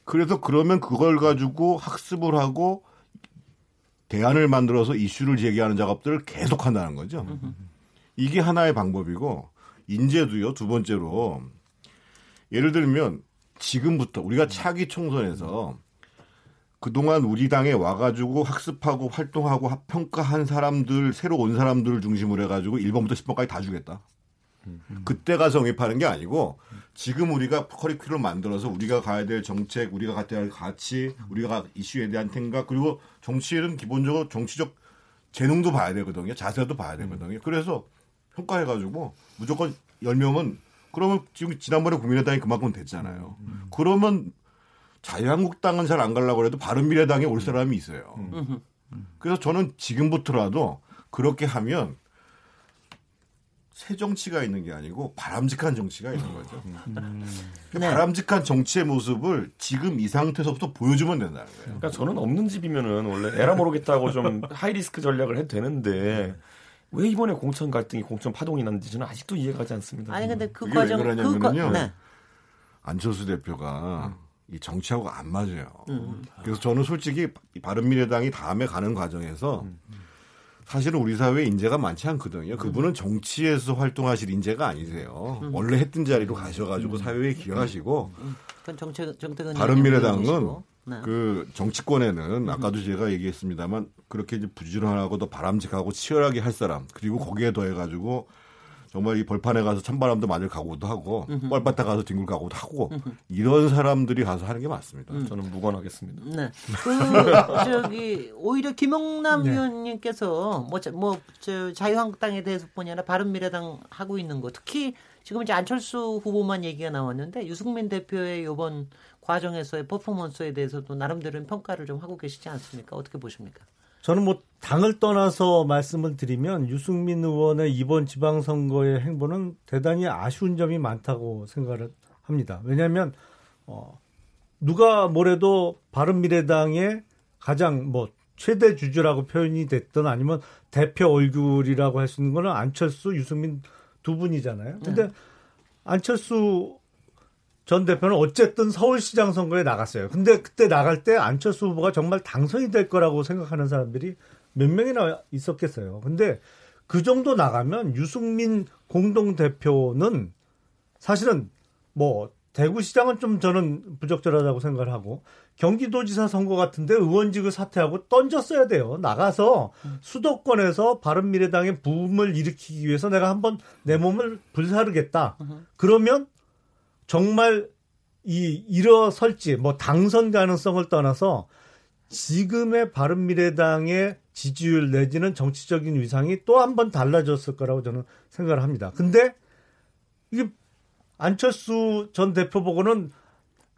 S4: 그래서 그러면 그걸 가지고 학습을 하고 대안을 만들어서 이슈를 제기하는 작업들을 계속 한다는 거죠. 이게 하나의 방법이고 인재도요. 두 번째로 예를 들면 지금부터 우리가 차기 총선에서 그동안 우리 당에 와가지고 학습하고 활동하고 평가한 사람들 새로 온 사람들을 중심으로 해가지고 1번부터 10번까지 다 주겠다. 그때 가서 영입하는 게 아니고 지금 우리가 커리큘럼 만들어서 우리가 가야 될 정책, 우리가 가야 될 가치, 우리가 이슈에 대한 생각 그리고 정치는 기본적으로 정치적 재능도 봐야 되거든요. 자세도 봐야 되거든요. 그래서 평가해가지고 무조건 10명은 그러면 지금 지난번에 국민의당이 그만큼 됐잖아요. 그러면 자유한국당은 잘안 가려고 해도 바른미래당에 올 사람이 있어요. 그래서 저는 지금부터라도 그렇게 하면 새 정치가 있는 게 아니고 바람직한 정치가 있는 거죠. 음. 네. 바람직한 정치의 모습을 지금 이 상태에서부터 보여주면 된다는 거예요.
S5: 그러니까 저는 없는 집이면은 원래 에라 모르겠다고 좀 하이리스크 전략을 해도 되는데 왜 이번에 공천 갈등이 공천 파동이 났는지 저는 아직도 이해가 가지 않습니다.
S2: 아니 근데 그 과정
S4: 왜 그러냐면요. 그 네. 안철수 대표가 이 정치하고 안 맞아요. 음. 그래서 저는 솔직히 바른미래당이 다음에 가는 과정에서 음. 사실은 우리 사회에 인재가 많지 않거든요. 그분은 정치에서 활동하실 인재가 아니세요. 음. 원래 했던 자리로 가셔가지고 음. 사회에 기여하시고.
S2: 음. 정책 정책은
S4: 바른미래당은 네. 그 정치권에는 아까도 제가 얘기했습니다만 그렇게 이제 부지런하고 도 바람직하고 치열하게 할 사람 그리고 거기에 더해가지고 정말 이 벌판에 가서 찬바람도 맞을 각오도 하고 뻘밭에 가서 뒹굴 각오도 하고 이런 사람들이 가서 하는 게 맞습니다.
S5: 음. 저는 무관하겠습니다.
S2: 네. 그 저기 오히려 김영남 네. 의원님께서 뭐뭐 뭐, 자유한국당에 대해서 보냐 바른미래당 하고 있는 거 특히 지금 이제 안철수 후보만 얘기가 나왔는데 유승민 대표의 이번 과정에서의 퍼포먼스에 대해서도 나름대로 평가를 좀 하고 계시지 않습니까? 어떻게 보십니까?
S3: 저는 뭐 당을 떠나서 말씀을 드리면 유승민 의원의 이번 지방선거의 행보는 대단히 아쉬운 점이 많다고 생각을 합니다. 왜냐하면 어, 누가 뭐래도 바른미래당의 가장 뭐 최대 주주라고 표현이 됐던 아니면 대표 얼굴이라고 할 수 있는 거는 안철수, 유승민 두 분이잖아요. 근데 네. 안철수 전 대표는 어쨌든 서울시장 선거에 나갔어요. 근데 그때 나갈 때 안철수 후보가 정말 당선이 될 거라고 생각하는 사람들이 몇 명이나 있었겠어요. 근데 그 정도 나가면 유승민 공동대표는 사실은 뭐 대구시장은 좀 저는 부적절하다고 생각을 하고 경기도지사 선거 같은데 의원직을 사퇴하고 던졌어야 돼요. 나가서 수도권에서 바른미래당의 부음을 일으키기 위해서 내가 한번 내 몸을 불사르겠다. 그러면 정말 이 일어설지 뭐 당선 가능성을 떠나서 지금의 바른미래당의 지지율 내지는 정치적인 위상이 또 한 번 달라졌을 거라고 저는 생각을 합니다. 근데 이게 안철수 전 대표 보고는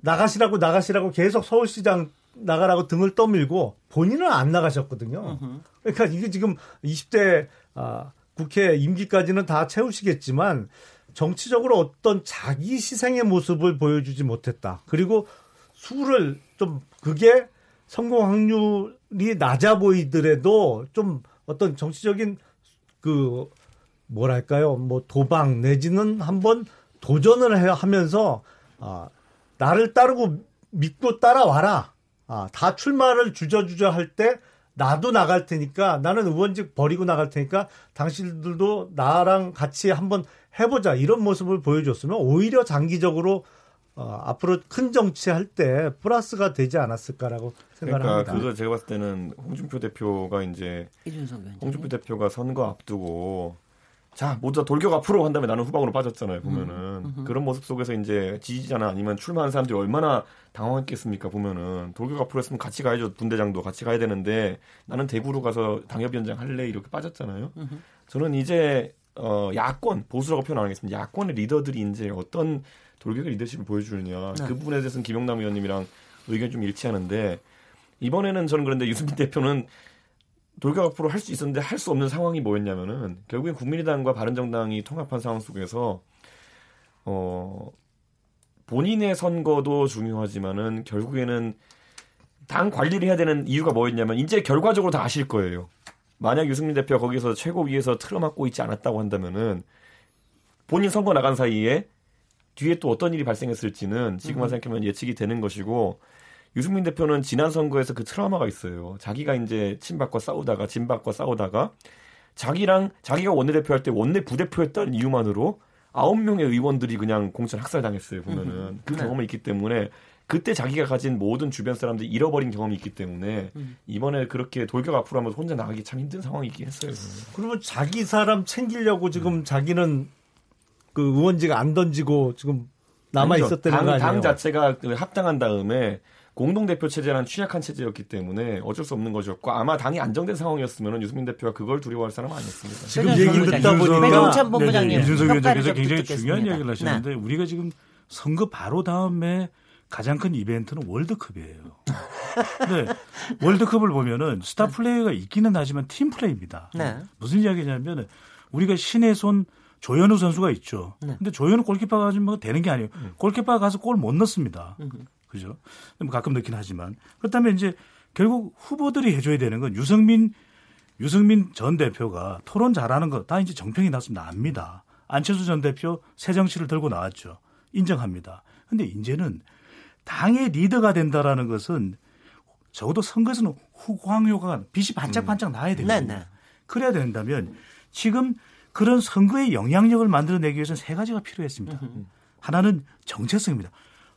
S3: 나가시라고 나가시라고 계속 서울시장 나가라고 등을 떠밀고 본인은 안 나가셨거든요. 그러니까 이게 지금 20대 아, 국회 임기까지는 다 채우시겠지만 정치적으로 어떤 자기 희생의 모습을 보여주지 못했다. 그리고 수를 좀 그게 성공 확률이 낮아 보이더라도 좀 어떤 정치적인 그 뭐랄까요 뭐 도방 내지는 한번 도전을 해 하면서 아 나를 따르고 믿고 따라와라 아다 출마를 주저주저 할 때 나도 나갈 테니까 나는 의원직 버리고 나갈 테니까 당신들도 나랑 같이 한번 해보자 이런 모습을 보여줬으면 오히려 장기적으로 어, 앞으로 큰 정치할 때 플러스가 되지 않았을까라고 생각합니다.
S5: 그러니까 그거 제가 봤을 때는 홍준표 대표가 이제 홍준표 대표가 선거 앞두고 자 모두 다 돌격 앞으로 한 다음에 나는 후방으로 빠졌잖아요 보면은 음. 그런 모습 속에서 이제 지지자나 아니면 출마한 사람들이 얼마나 당황했겠습니까 보면은 돌격 앞으로 했으면 같이 가야죠 분대장도 같이 가야 되는데 나는 대구로 가서 당협위원장 할래 이렇게 빠졌잖아요 음. 저는 이제 어, 야권 보수라고 표현 안 하겠습니다. 야권의 리더들이 이제 어떤 돌격의 리더십을 보여주느냐 네. 그 부분에 대해서는 김영남 의원님이랑 의견 좀 일치하는데 이번에는 저는 그런데 유승민 대표는 돌격 앞으로 할 수 있었는데 할 수 없는 상황이 뭐였냐면은 결국엔 국민의당과 바른정당이 통합한 상황 속에서 어 본인의 선거도 중요하지만은 결국에는 당 관리를 해야 되는 이유가 뭐였냐면 이제 결과적으로 다 아실 거예요. 만약 유승민 대표가 거기서 최고 위에서 틀어막고 있지 않았다고 한다면은 본인 선거 나간 사이에 뒤에 또 어떤 일이 발생했을지는 지금만 음. 생각하면 예측이 되는 것이고 유승민 대표는 지난 선거에서 그 트라우마가 있어요. 자기가 이제 친박과 싸우다가 진박과 싸우다가 자기랑 자기가 원내대표 할 때 원내 부대표였다는 이유만으로 아홉 명의 의원들이 그냥 공천 학살당했어요. 보면은 그 네. 경험이 있기 때문에 그때 자기가 가진 모든 주변 사람들이 잃어버린 경험이 있기 때문에 음. 이번에 그렇게 돌격 앞으로 하면서 혼자 나가기 참 힘든 상황이 있긴 했어요.
S3: 그러면 자기 사람 챙기려고 지금 음. 자기는 그 의원직을 안 던지고 지금 남아 있었다는 거 아니에요?
S5: 당 자체가 합당한 다음에 공동 대표 체제라는 취약한 체제였기 때문에 어쩔 수 없는 것이었고 아마 당이 안정된 상황이었으면 유승민 대표가 그걸 두려워할 사람은 아니었습니다.
S3: 지금 얘기 듣다 보니까
S2: 본부장님
S6: 이준석 위원장께서 굉장히 중요한 이야기를 하시는데 네. 우리가 지금 선거 바로 다음에 가장 큰 이벤트는 월드컵이에요. 네. 월드컵을 보면은 스타 플레이가 있기는 하지만 팀 플레이입니다. 네. 무슨 이야기냐면 우리가 신의 손 조현우 선수가 있죠. 네. 근데 조현우 골키퍼가 가지고 되는 게 아니에요. 음. 골키퍼가 가서 골 못 넣습니다. 음. 그죠? 뭐 가끔 넣긴 하지만 그렇다면 이제 결국 후보들이 해줘야 되는 건 유승민 유승민 전 대표가 토론 잘하는 거 다 이제 정평이 났으면 압니다. 안철수 전 대표 새 정치를 들고 나왔죠. 인정합니다. 근데 이제는 당의 리더가 된다라는 것은 적어도 선거에서는 후광 효과가 빛이 반짝반짝 음. 나야 되거든요. 네, 네. 그래야 된다면 지금 그런 선거의 영향력을 만들어내기 위해서는 세 가지가 필요했습니다. 음. 하나는 정체성입니다.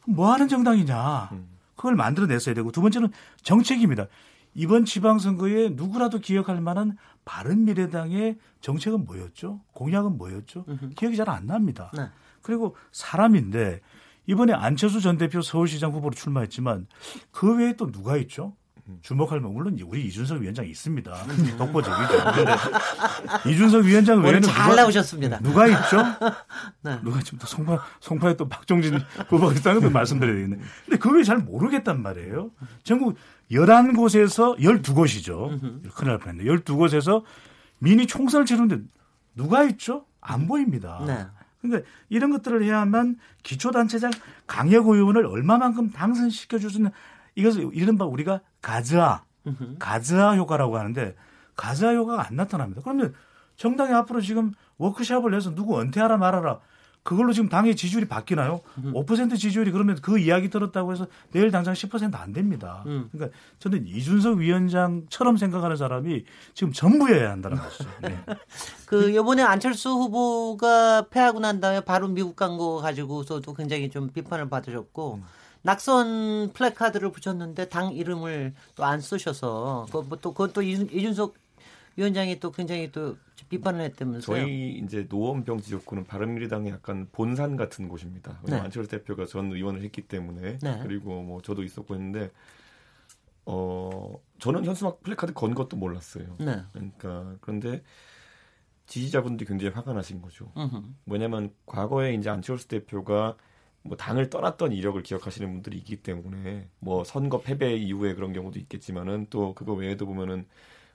S6: 뭐 하는 정당이냐. 그걸 만들어냈어야 되고 두 번째는 정책입니다. 이번 지방선거에 누구라도 기억할 만한 바른미래당의 정책은 뭐였죠? 공약은 뭐였죠? 기억이 잘 안 납니다. 네. 그리고 사람인데 이번에 안철수 전 대표 서울시장 후보로 출마했지만 그 외에 또 누가 있죠? 주목할 만 물론 우리 이준석 위원장이 있습니다. 독보적이죠. 근데 이준석 위원장 외에는
S2: 잘 누가, 나오셨습니다.
S6: 누가 있죠? 네. 누가 지금 또 송파 송파에 또 박종진 후보가 있다는 걸 말씀드려야 되겠네. 근데 그 외에 잘 모르겠단 말이에요. 전국 11곳에서 12곳이죠. 큰일 날 뻔했네. 12곳에서 미니 총선을 치르는데 누가 있죠? 안 보입니다. 네. 그러니까 이런 것들을 해야만 기초단체장 강력 의원을 얼마만큼 당선시켜 줄 수 있는 이것을 이른바 우리가 가즈아, 가즈아 효과라고 하는데 가즈아 효과가 안 나타납니다. 그러면 정당이 앞으로 지금 워크샵을 해서 누구 은퇴하라 말아라. 그걸로 지금 당의 지지율이 바뀌나요? 음. 5% 지지율이 그러면 그 이야기 들었다고 해서 내일 당장 10%안 됩니다. 음. 그러니까 저는 이준석 위원장처럼 생각하는 사람이 지금 전부여야 한다는 것이죠. 네.
S2: 그 이번에 안철수 후보가 패하고 난 다음에 바로 미국 간 거 가지고서도 굉장히 좀 비판을 받으셨고 음. 낙선 플래카드를 붙였는데 당 이름을 또 안 쓰셔서 그것도 그것도 이준석 위원장이 또 굉장히 또 비판을 했다면서요.
S5: 저희 이제 노원병 지역구는 바른미래당의 약간 본산 같은 곳입니다. 네. 안철수 대표가 전 의원을 했기 때문에 네. 그리고 뭐 저도 있었고 했는데 어 저는 현수막 플래카드 건 것도 몰랐어요. 네. 그러니까 그런데 지지자분들이 굉장히 화가 나신 거죠. 으흠. 뭐냐면 과거에 이제 안철수 대표가 뭐 당을 떠났던 이력을 기억하시는 분들이 있기 때문에 뭐 선거 패배 이후에 그런 경우도 있겠지만은 또 그거 외에도 보면은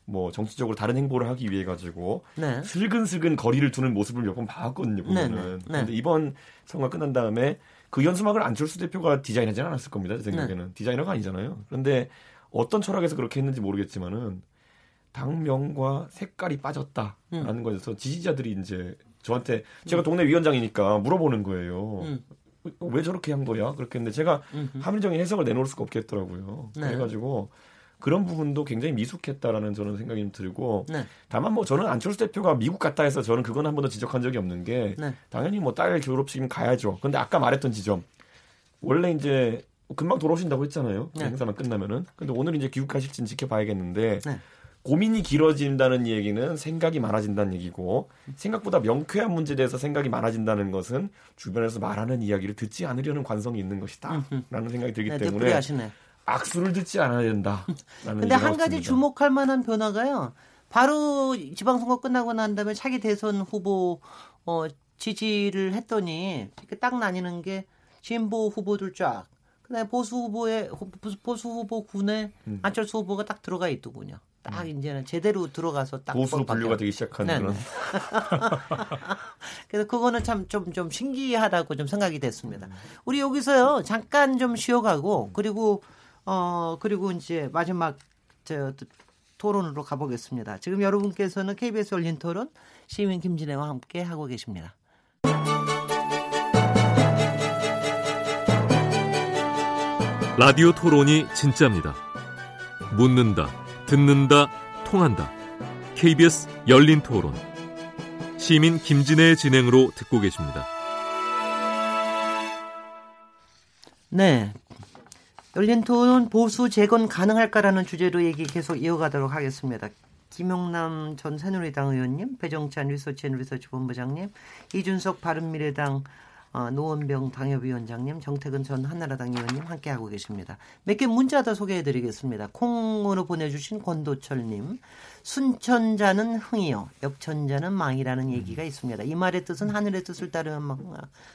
S5: 뭐 정치적으로 다른 행보를 하기 위해 가지고 네. 슬근슬근 거리를 두는 모습을 몇 번 봐왔거든요 보면은 네, 네, 네. 근데 이번 선거 끝난 다음에 그 현수막을 안철수 대표가 디자인하지는 않았을 겁니다 제 생각에는 네. 디자이너가 아니잖아요 그런데 어떤 철학에서 그렇게 했는지 모르겠지만은 당명과 색깔이 빠졌다라는 음. 거에서 지지자들이 이제 저한테 제가 동네 위원장이니까 물어보는 거예요. 음. 왜 저렇게 한 거야? 그렇게 했는데 제가 합리적인 해석을 내놓을 수가 없겠더라고요. 네. 그래가지고 그런 부분도 굉장히 미숙했다라는 저는 생각이 좀 들고 네. 다만 뭐 저는 안철수 대표가 미국 갔다 해서 저는 그건 한 번도 지적한 적이 없는 게 네. 당연히 뭐 딸 졸업식이면 가야죠. 근데 아까 말했던 지점 원래 이제 금방 돌아오신다고 했잖아요. 네. 행사만 끝나면은. 근데 오늘 이제 귀국하실지는 지켜봐야겠는데 네. 고민이 길어진다는 얘기는 생각이 많아진다는 얘기고 생각보다 명쾌한 문제에 대해서 생각이 많아진다는 것은 주변에서 말하는 이야기를 듣지 않으려는 관성이 있는 것이다 라는 생각이 들기 네, 때문에 악수를 듣지 않아야 된다.
S2: 근데 한 가지. 주목할 만한 변화가요. 바로 지방선거 끝나고 난 다음에 차기 대선 후보 어, 지지를 했더니 이렇게 딱 나뉘는 게 진보 후보들 쫙 그다음에 보수 후보의 보수 후보 군에 음. 안철수 후보가 딱 들어가 있더군요. 딱 음. 이제는 제대로 들어가서 딱
S5: 보수로 분류가 되기 시작한 네. 그런.
S2: 그래서 그거는 참 좀좀 좀 신기하다고 좀 생각이 됐습니다. 우리 여기서요 잠깐 좀 쉬어가고 그리고 어 그리고 이제 마지막 저 토론으로 가보겠습니다. 지금 여러분께서는 KBS 열린 토론 시민 김진애와 함께 하고 계십니다.
S7: 라디오 토론이 진짜입니다. 묻는다, 듣는다, 통한다. KBS 열린 토론. 시민 김진애의 진행으로 듣고 계십니다.
S2: 네. 열린 토론 보수 재건 가능할까라는 주제로 얘기 계속 이어가도록 하겠습니다. 김용남 전 새누리당 의원님, 배종찬 리서치 앤 리서치 본부장님, 이준석 바른미래당 어, 노원병 당협위원장님, 정태근 전 한나라당 의원님 함께하고 계십니다. 몇 개 문자 더 소개해드리겠습니다. 콩으로 보내주신 권도철님, 순천자는 흥이요, 역천자는 망이라는 얘기가 있습니다. 이 말의 뜻은 하늘의 뜻을 따르면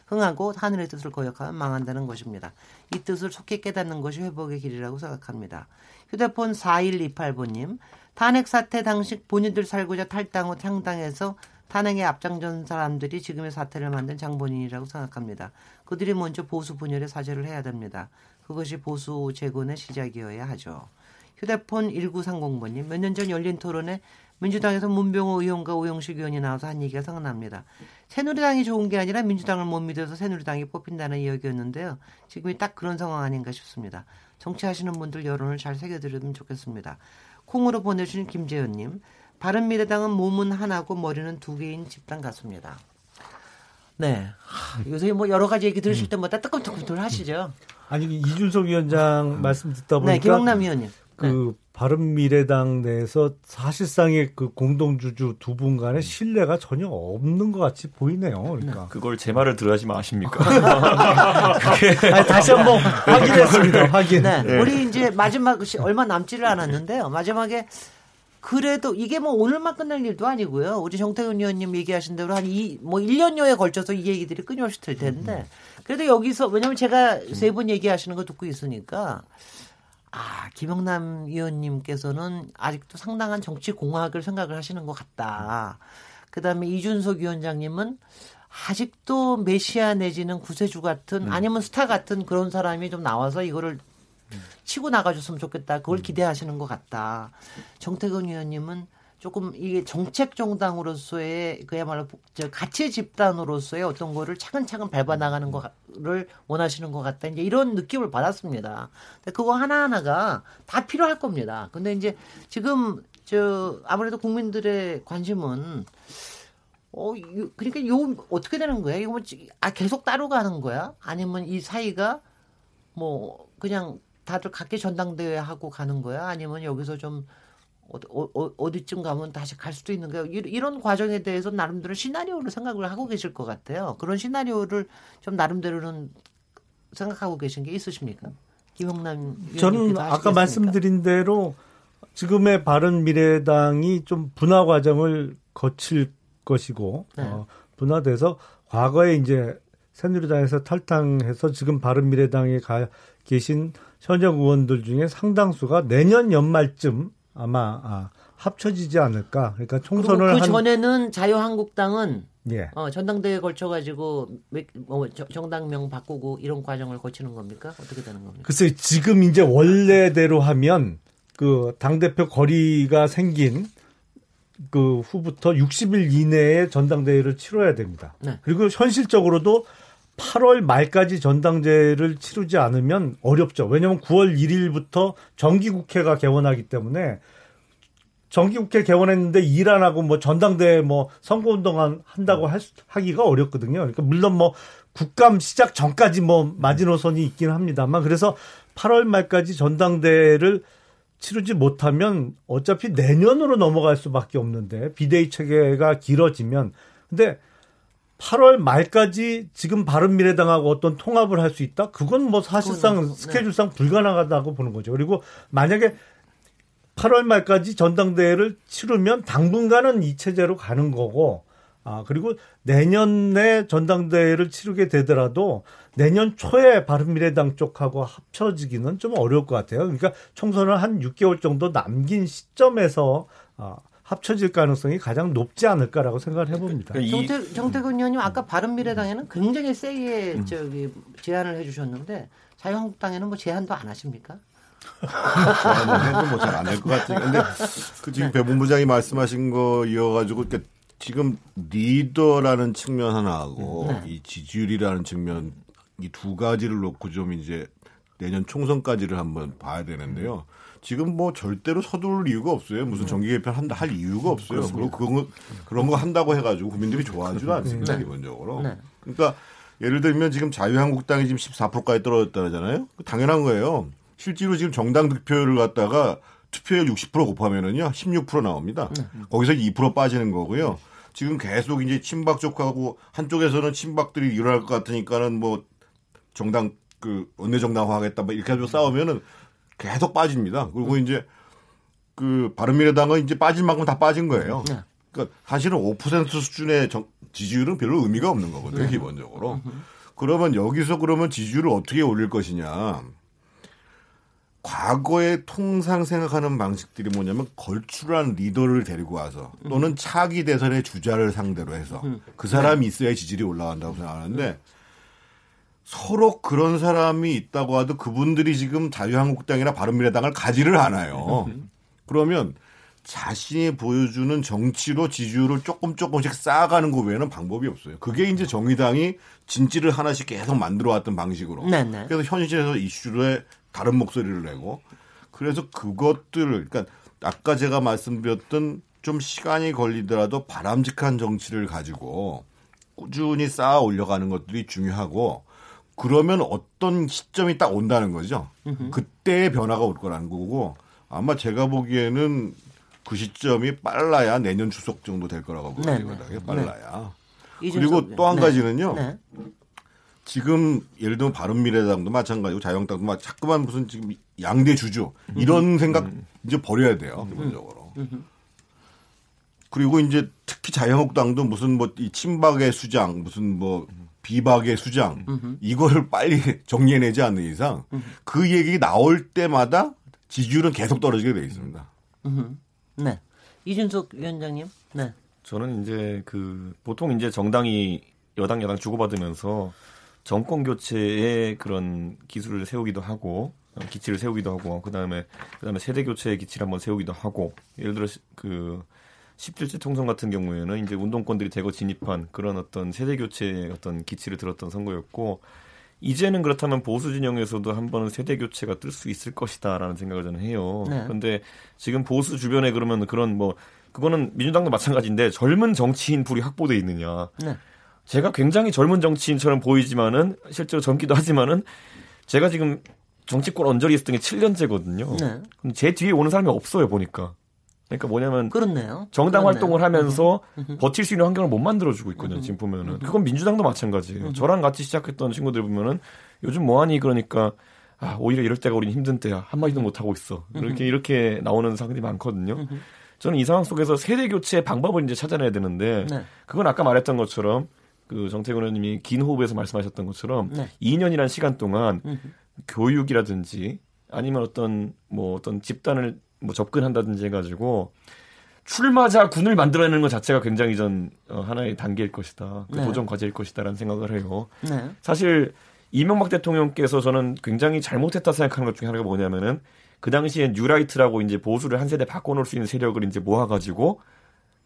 S2: 흥하고 하늘의 뜻을 거역하면 망한다는 것입니다. 이 뜻을 속히 깨닫는 것이 회복의 길이라고 생각합니다. 휴대폰 4128번님, 탄핵 사태 당시 본인들 살고자 탈당 후 창당해서 탄핵에 앞장전 사람들이 지금의 사태를 만든 장본인이라고 생각합니다. 그들이 먼저 보수 분열의 사죄를 해야 됩니다. 그것이 보수 재건의 시작이어야 하죠. 휴대폰 1930번님, 몇 년 전 열린 토론에 민주당에서 문병호 의원과 오영식 의원이 나와서 한 얘기가 생각납니다. 새누리당이 좋은 게 아니라 민주당을 못 믿어서 새누리당이 뽑힌다는 이야기였는데요. 지금이 딱 그런 상황 아닌가 싶습니다. 정치하시는 분들 여론을 잘 새겨드리면 좋겠습니다. 콩으로 보내주신 김재현님, 바른미래당은 몸은 하나고 머리는 두 개인 집단 같습니다. 네. 요새 뭐 여러 가지 얘기 들으실 음. 때마다 뜨끔뜨끔들 하시죠.
S3: 아니 이준석 위원장 말씀 듣다 네, 보니까
S2: 네, 김영남 위원님.
S3: 그 네. 바른미래당 내에서 사실상의 그 공동주주 두 분 간의 신뢰가 전혀 없는 것 같이 보이네요. 그러니까 네.
S5: 그걸 제 말을 들어야지만 아십니까?
S3: 아니, 다시 한번 확인했습니다. 확인.
S2: 네. 네. 우리 이제 마지막 얼마 남지를 않았는데요. 마지막에 그래도 이게 뭐 오늘만 끝날 일도 아니고요. 우리 정태근 의원님 얘기하신 대로 한 이 뭐 1년여에 걸쳐서 이 얘기들이 끊임없이 될 텐데. 그래도 여기서 왜냐면 제가 세 분 얘기하시는 거 듣고 있으니까 아, 김영남 의원님께서는 아직도 상당한 정치 공학을 생각을 하시는 것 같다. 그 다음에 이준석 위원장님은 아직도 메시아 내지는 구세주 같은 아니면 스타 같은 그런 사람이 좀 나와서 이거를 치고 나가줬으면 좋겠다. 그걸 음. 기대하시는 것 같다. 정태근 의원님은 조금 이게 정책 정당으로서의 그야말로 저 가치 집단으로서의 어떤 거를 차근차근 밟아 나가는 거를 원하시는 것 같다. 이제 이런 느낌을 받았습니다. 그거 하나하나가 다 필요할 겁니다. 근데 이제 지금 저 아무래도 국민들의 관심은 어, 그러니까 요 어떻게 되는 거야? 이거 뭐, 아, 계속 따로 가는 거야? 아니면 이 사이가 뭐, 그냥 다들 각기 전당대회 하고 가는 거야? 아니면 여기서 좀 어, 어, 어디 쯤 가면 다시 갈 수도 있는 거예요. 이런 과정에 대해서 나름대로 시나리오를 생각을 하고 계실 것 같아요. 그런 시나리오를 좀 나름대로는 생각하고 계신 게 있으십니까? 김용남
S3: 저는 아까 말씀드린 대로 지금의 바른 미래당이 좀 분화 과정을 거칠 것이고 네. 어, 분화돼서 과거에 이제 새누리당에서 탈당해서 지금 바른 미래당에 가 계신 현역 의원들 중에 상당수가 내년 연말쯤 아마 아, 합쳐지지 않을까. 그러니까 총선을
S2: 그 전에는 자유한국당은 예. 어, 전당대회 에 걸쳐 가지고 뭐 정당명 바꾸고 이런 과정을 거치는 겁니까? 어떻게 되는 겁니까?
S3: 글쎄 지금 이제 원래대로 하면 그당 대표 거리가 생긴 그 후부터 60일 이내에 전당대회를 치러야 됩니다. 네. 그리고 현실적으로도 8월 말까지 전당대회를 치르지 않으면 어렵죠. 왜냐하면 9월 1일부터 정기국회가 개원하기 때문에 정기국회 개원했는데 일 안 하고 뭐 전당대회 뭐 선거운동 한다고 할, 하기가 어렵거든요. 그러니까 물론 뭐 국감 시작 전까지 뭐 마지노선이 있긴 합니다만 그래서 8월 말까지 전당대회를 치르지 못하면 어차피 내년으로 넘어갈 수밖에 없는데 비대위 체계가 길어지면 근데 8월 말까지 지금 바른미래당하고 어떤 통합을 할 수 있다? 그건 뭐 사실상 네. 스케줄상 불가능하다고 보는 거죠. 그리고 만약에 8월 말까지 전당대회를 치르면 당분간은 이 체제로 가는 거고 아, 그리고 내년에 전당대회를 치르게 되더라도 내년 초에 바른미래당 쪽하고 합쳐지기는 좀 어려울 것 같아요. 그러니까 총선을 한 6개월 정도 남긴 시점에서 아, 합쳐질 가능성이 가장 높지 않을까라고 생각을 해봅니다.
S2: 그러니까 정태, 정태 근 의원님 아까 바른미래당에는 굉장히 세게 음. 저기 제안을 해주셨는데 자유한국당에는 뭐 제안도 안 하십니까?
S4: 제안을 해도 뭐잘 안 할 것 같아요. 근데 그 지금 배 본부장이 말씀하신 거 이어가지고 그러니까 지금 리더라는 측면 하나하고 네. 이 지지율이라는 측면 이 두 가지를 놓고 좀 이제 내년 총선까지를 한번 봐야 되는데요. 지금 뭐 절대로 서두를 이유가 없어요. 무슨 네. 정기 개편 한다 할 이유가 없어요. 그리고 그런 거 그런 거 한다고 해가지고 국민들이 좋아하지도 않습니다 네. 기본적으로. 네. 그러니까 예를 들면 지금 자유한국당이 지금 14%까지 떨어졌다잖아요. 당연한 거예요. 실제로 지금 정당 득표율을 갖다가 투표율 60% 곱하면은요 16% 나옵니다. 네. 거기서 2% 빠지는 거고요. 지금 계속 이제 친박 쪽하고 한쪽에서는 친박들이 일어날 것 같으니까는 뭐 정당 그 원내 정당화하겠다 뭐 이렇게 해서 싸우면은 계속 빠집니다. 그리고 음. 이제 그 바른미래당은 이제 빠질 만큼 다 빠진 거예요. 네. 그러니까 사실은 5% 수준의 정, 지지율은 별로 의미가 없는 거거든요, 네. 기본적으로. 그러면 여기서 그러면 지지율을 어떻게 올릴 것이냐. 과거에 통상 생각하는 방식들이 뭐냐면 걸출한 리더를 데리고 와서 또는 차기 대선의 주자를 상대로 해서 그 사람이 있어야 지지율이 올라간다고 생각하는데 서로 그런 사람이 있다고 하도 그분들이 지금 자유한국당이나 바른미래당을 가지를 않아요. 그러면 자신이 보여주는 정치로 지지율을 조금 조금씩 쌓아가는 것 외에는 방법이 없어요. 그게 이제 정의당이 진지를 하나씩 계속 만들어 왔던 방식으로. 네네. 네. 그래서 현실에서 이슈에 다른 목소리를 내고 그래서 그것들을 그러니까 아까 제가 말씀드렸던 좀 시간이 걸리더라도 바람직한 정치를 가지고 꾸준히 쌓아 올려가는 것들이 중요하고 그러면 어떤 시점이 딱 온다는 거죠. 그때의 변화가 올 거라는 거고 아마 제가 보기에는 그 시점이 빨라야 내년 추석 정도 될 거라고 보거든요. 네, 네. 빨라야. 네. 그리고 또한 네. 가지는요. 네. 지금 예를 들면 바른미래당도 마찬가지고 자유한국당도 막 자꾸만 무슨 지금 양대 주주 이런 음. 생각 음. 이제 버려야 돼요 기본적으로. 음. 그리고 이제 특히 자유한국당도 무슨 뭐 이 친박의 수장 무슨 뭐 비박의 수장 음흠. 이거를 빨리 정리해내지 않는 이상 음흠. 그 얘기 나올 때마다 지지율은 계속 떨어지게 돼 있습니다. 음흠.
S2: 네. 이준석 위원장님. 네.
S5: 저는 이제 그 보통 이제 정당이 여당 여당 주고받으면서 정권 교체의 그런 기술을 세우기도 하고 기치를 세우기도 하고 그다음에 그다음에 세대 교체의 기치를 한번 세우기도 하고 예를 들어 그 17대 총선 같은 경우에는 이제 운동권들이 대거 진입한 그런 어떤 세대 교체의 어떤 기치를 들었던 선거였고 이제는 그렇다면 보수 진영에서도 한 번은 세대 교체가 뜰 수 있을 것이다라는 생각을 저는 해요. 네. 그런데 지금 보수 주변에 그러면 그런 뭐 그거는 민주당도 마찬가지인데 젊은 정치인 불이 확보돼 있느냐. 네. 제가 굉장히 젊은 정치인처럼 보이지만은 실제로 젊기도 하지만은 제가 지금 정치권 언저리 있었던 게 7년째거든요. 네. 근데 제 뒤에 오는 사람이 없어요 보니까. 그러니까 뭐냐면
S2: 그렇네요.
S5: 정당
S2: 그렇네요.
S5: 활동을 하면서 버틸 수 있는 환경을 못 만들어주고 있거든요. 지금 보면은 그건 민주당도 마찬가지예요. 저랑 같이 시작했던 친구들 보면은 요즘 뭐하니 그러니까 아 오히려 이럴 때가 우린 힘든 때야 한 마디도 못 하고 있어 이렇게 이렇게 나오는 상황들이 많거든요. 저는 이 상황 속에서 세대 교체의 방법을 이제 찾아내야 되는데 네. 그건 아까 말했던 것처럼 그 정태근 의원님이 긴 호흡에서 말씀하셨던 것처럼 네. 2년이라는 시간 동안 교육이라든지 아니면 어떤 뭐 어떤 집단을 뭐 접근한다든지 해가지고 출마자 군을 만들어내는 것 자체가 굉장히 전 어, 하나의 단계일 것이다. 그 네. 도전 과제일 것이다라는 생각을 해요. 네. 사실 이명박 대통령께서 저는 굉장히 잘못했다 생각하는 것 중에 하나가 뭐냐면은 그 당시에 뉴라이트라고 이제 보수를 한 세대 바꿔놓을 수 있는 세력을 이제 모아가지고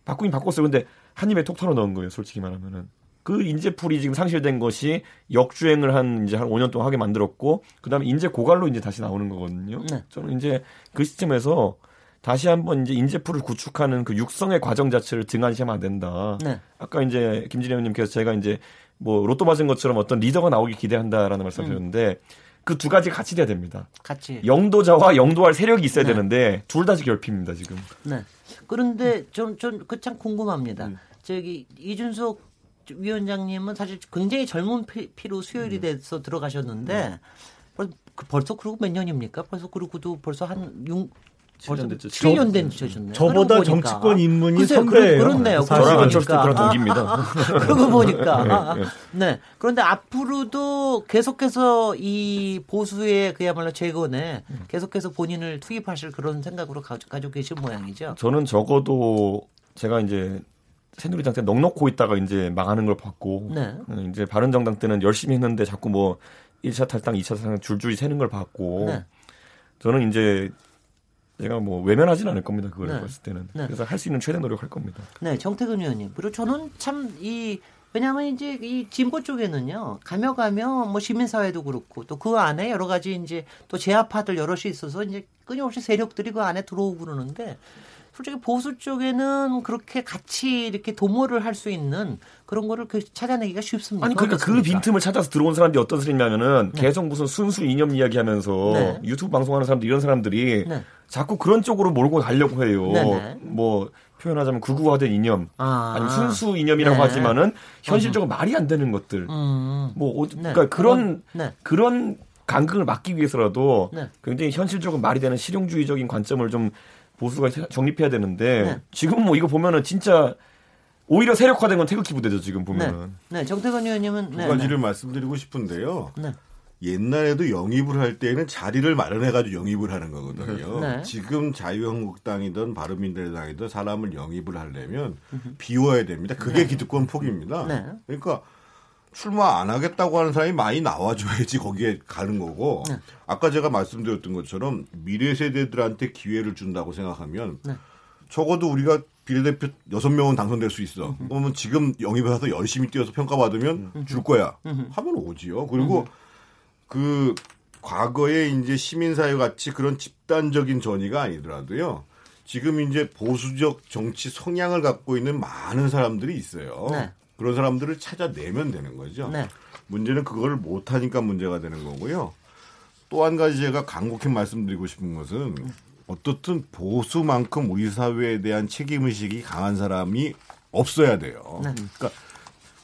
S5: 바꾸긴 바꿨어요. 근데 한 입에 톡 털어 넣은 거예요. 솔직히 말하면은. 그 인재풀이 지금 상실된 것이 역주행을 한 이제 한 5년 동안 하게 만들었고 그다음에 인재 고갈로 이제 다시 나오는 거거든요. 네. 저는 이제 그 시점에서 다시 한번 이제 인재풀을 구축하는 그 육성의 과정 자체를 등한시하면 안 된다. 네. 아까 이제 김진애 의원님께서 제가 이제 뭐 로또 맞은 것처럼 어떤 리더가 나오기 기대한다라는 말씀하셨는데 음. 그두 가지 같이 돼야 됩니다.
S2: 같이.
S5: 영도자와 영도할 세력이 있어야 네. 되는데 둘다 결핍입니다 지금.
S2: 네. 그런데 좀좀 그참 궁금합니다. 음. 저기 이준석 위원장님은 사실 굉장히 젊은 피로 수요일이 음. 돼서 들어가셨는데 음. 벌써 그러고 몇 년입니까? 벌써 그러고도 벌써 한 6, 7년 됐죠. 7년 된 저셨네요.
S3: 저보다 정치권 입문이 선배예요.
S2: 그렇네요.
S5: 저랑 안철수 때랑 동기입니다.
S2: 그러고 보니까. 네, 네. 그런데 앞으로도 계속해서 이 보수의 그야말로 재건에 계속해서 본인을 투입하실 그런 생각으로 가지고 계신 모양이죠.
S5: 저는 적어도 제가 이제 새누리당 때 넉넉고 있다가 이제 망하는 걸 봤고 네. 이제 바른정당 때는 열심히 했는데 자꾸 뭐 1차 탈당, 2차 탈당 줄줄이 새는 걸 봤고 네. 저는 이제 제가 뭐 외면하진 않을 겁니다. 그걸 네. 봤을 때는. 네. 그래서 할 수 있는 최대 노력할 겁니다.
S2: 네, 정태근 의원님. 그리고 저는 참 이 왜냐하면 이제 이 진보 쪽에는요 가며 가며 뭐 시민사회도 그렇고 또 그 안에 여러 가지 이제 또 제압파들 여럿이 있어서 이제 끊임없이 세력들이 그 안에 들어오고 그러는데 솔직히 보수 쪽에는 그렇게 같이 이렇게 도모를 할 수 있는 그런 거를 그 찾아내기가 쉽습니다.
S5: 아니 그러니까 그 빈틈을 찾아서 들어온 사람들이 어떤 소리냐면은 네. 계속 무슨 순수 이념 이야기하면서 네. 유튜브 방송하는 사람들 이런 사람들이 네. 자꾸 그런 쪽으로 몰고 가려고 해요. 네네. 네. 뭐 표현하자면 극우화된 이념 아. 아니면 순수 이념이라고 네. 하지만은 현실적으로 음. 말이 안 되는 것들. 음. 뭐 네. 그러니까 그런 네. 그런 간극을 막기 위해서라도 굉장히 현실적으로 말이 되는 실용주의적인 관점을 좀 보수가 정립해야 되는데 네. 지금 뭐 이거 보면은 진짜 오히려 세력화된 건 태극기 부대죠 지금 보면은.
S2: 네, 네. 정태건 의원님은
S4: 두 네, 가지를 네. 말씀드리고 싶은데요. 네. 옛날에도 영입을 할 때는 자리를 마련해가지고 영입을 하는 거거든요. 네. 지금 자유한국당이든 바른민주당이든 사람을 영입을 하려면 비워야 됩니다. 그게 기득권 폭입니다. 그러니까 출마 안 하겠다고 하는 사람이 많이 나와줘야지 거기에 가는 거고 네. 아까 제가 말씀드렸던 것처럼 미래 세대들한테 기회를 준다고 생각하면 네. 적어도 우리가 비례대표 여섯 명은 당선될 수 있어. 음흠. 그러면 지금 영입해서 열심히 뛰어서 평가받으면 음흠. 줄 거야. 음흠. 하면 오지요. 그리고 그 과거에 이제 시민사회 같이 그런 집단적인 전의가 아니더라도요. 지금 이제 보수적 정치 성향을 갖고 있는 많은 사람들이 있어요. 네. 그런 사람들을 찾아내면 되는 거죠. 네. 문제는 그걸 못하니까 문제가 되는 거고요. 또 한 가지 제가 간곡히 말씀드리고 싶은 것은 어떻든 보수만큼 우리 사회에 대한 책임 의식이 강한 사람이 없어야 돼요. 네. 그러니까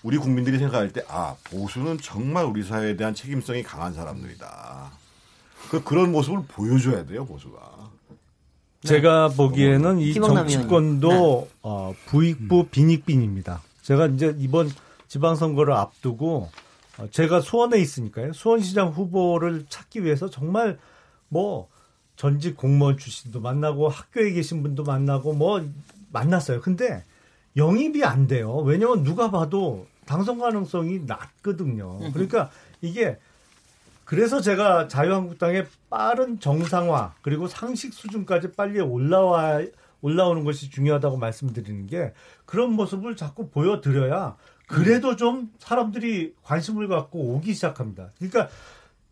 S4: 우리 국민들이 생각할 때, 아, 보수는 정말 우리 사회에 대한 책임성이 강한 사람들이다. 그, 그런 모습을 보여줘야 돼요, 보수가.
S3: 제가 보기에는 이 정치권도 네. 어, 부익부 빈익빈입니다. 제가 이제 이번 지방선거를 앞두고 어, 제가 수원에 있으니까요. 수원시장 후보를 찾기 위해서 정말 뭐 전직 공무원 출신도 만나고 학교에 계신 분도 만나고 뭐 만났어요. 근데 영입이 안 돼요. 왜냐면 누가 봐도 당선 가능성이 낮거든요. 그러니까 이게 그래서 제가 자유한국당의 빠른 정상화 그리고 상식 수준까지 빨리 올라와 올라오는 것이 중요하다고 말씀드리는 게 그런 모습을 자꾸 보여드려야 그래도 좀 사람들이 관심을 갖고 오기 시작합니다. 그러니까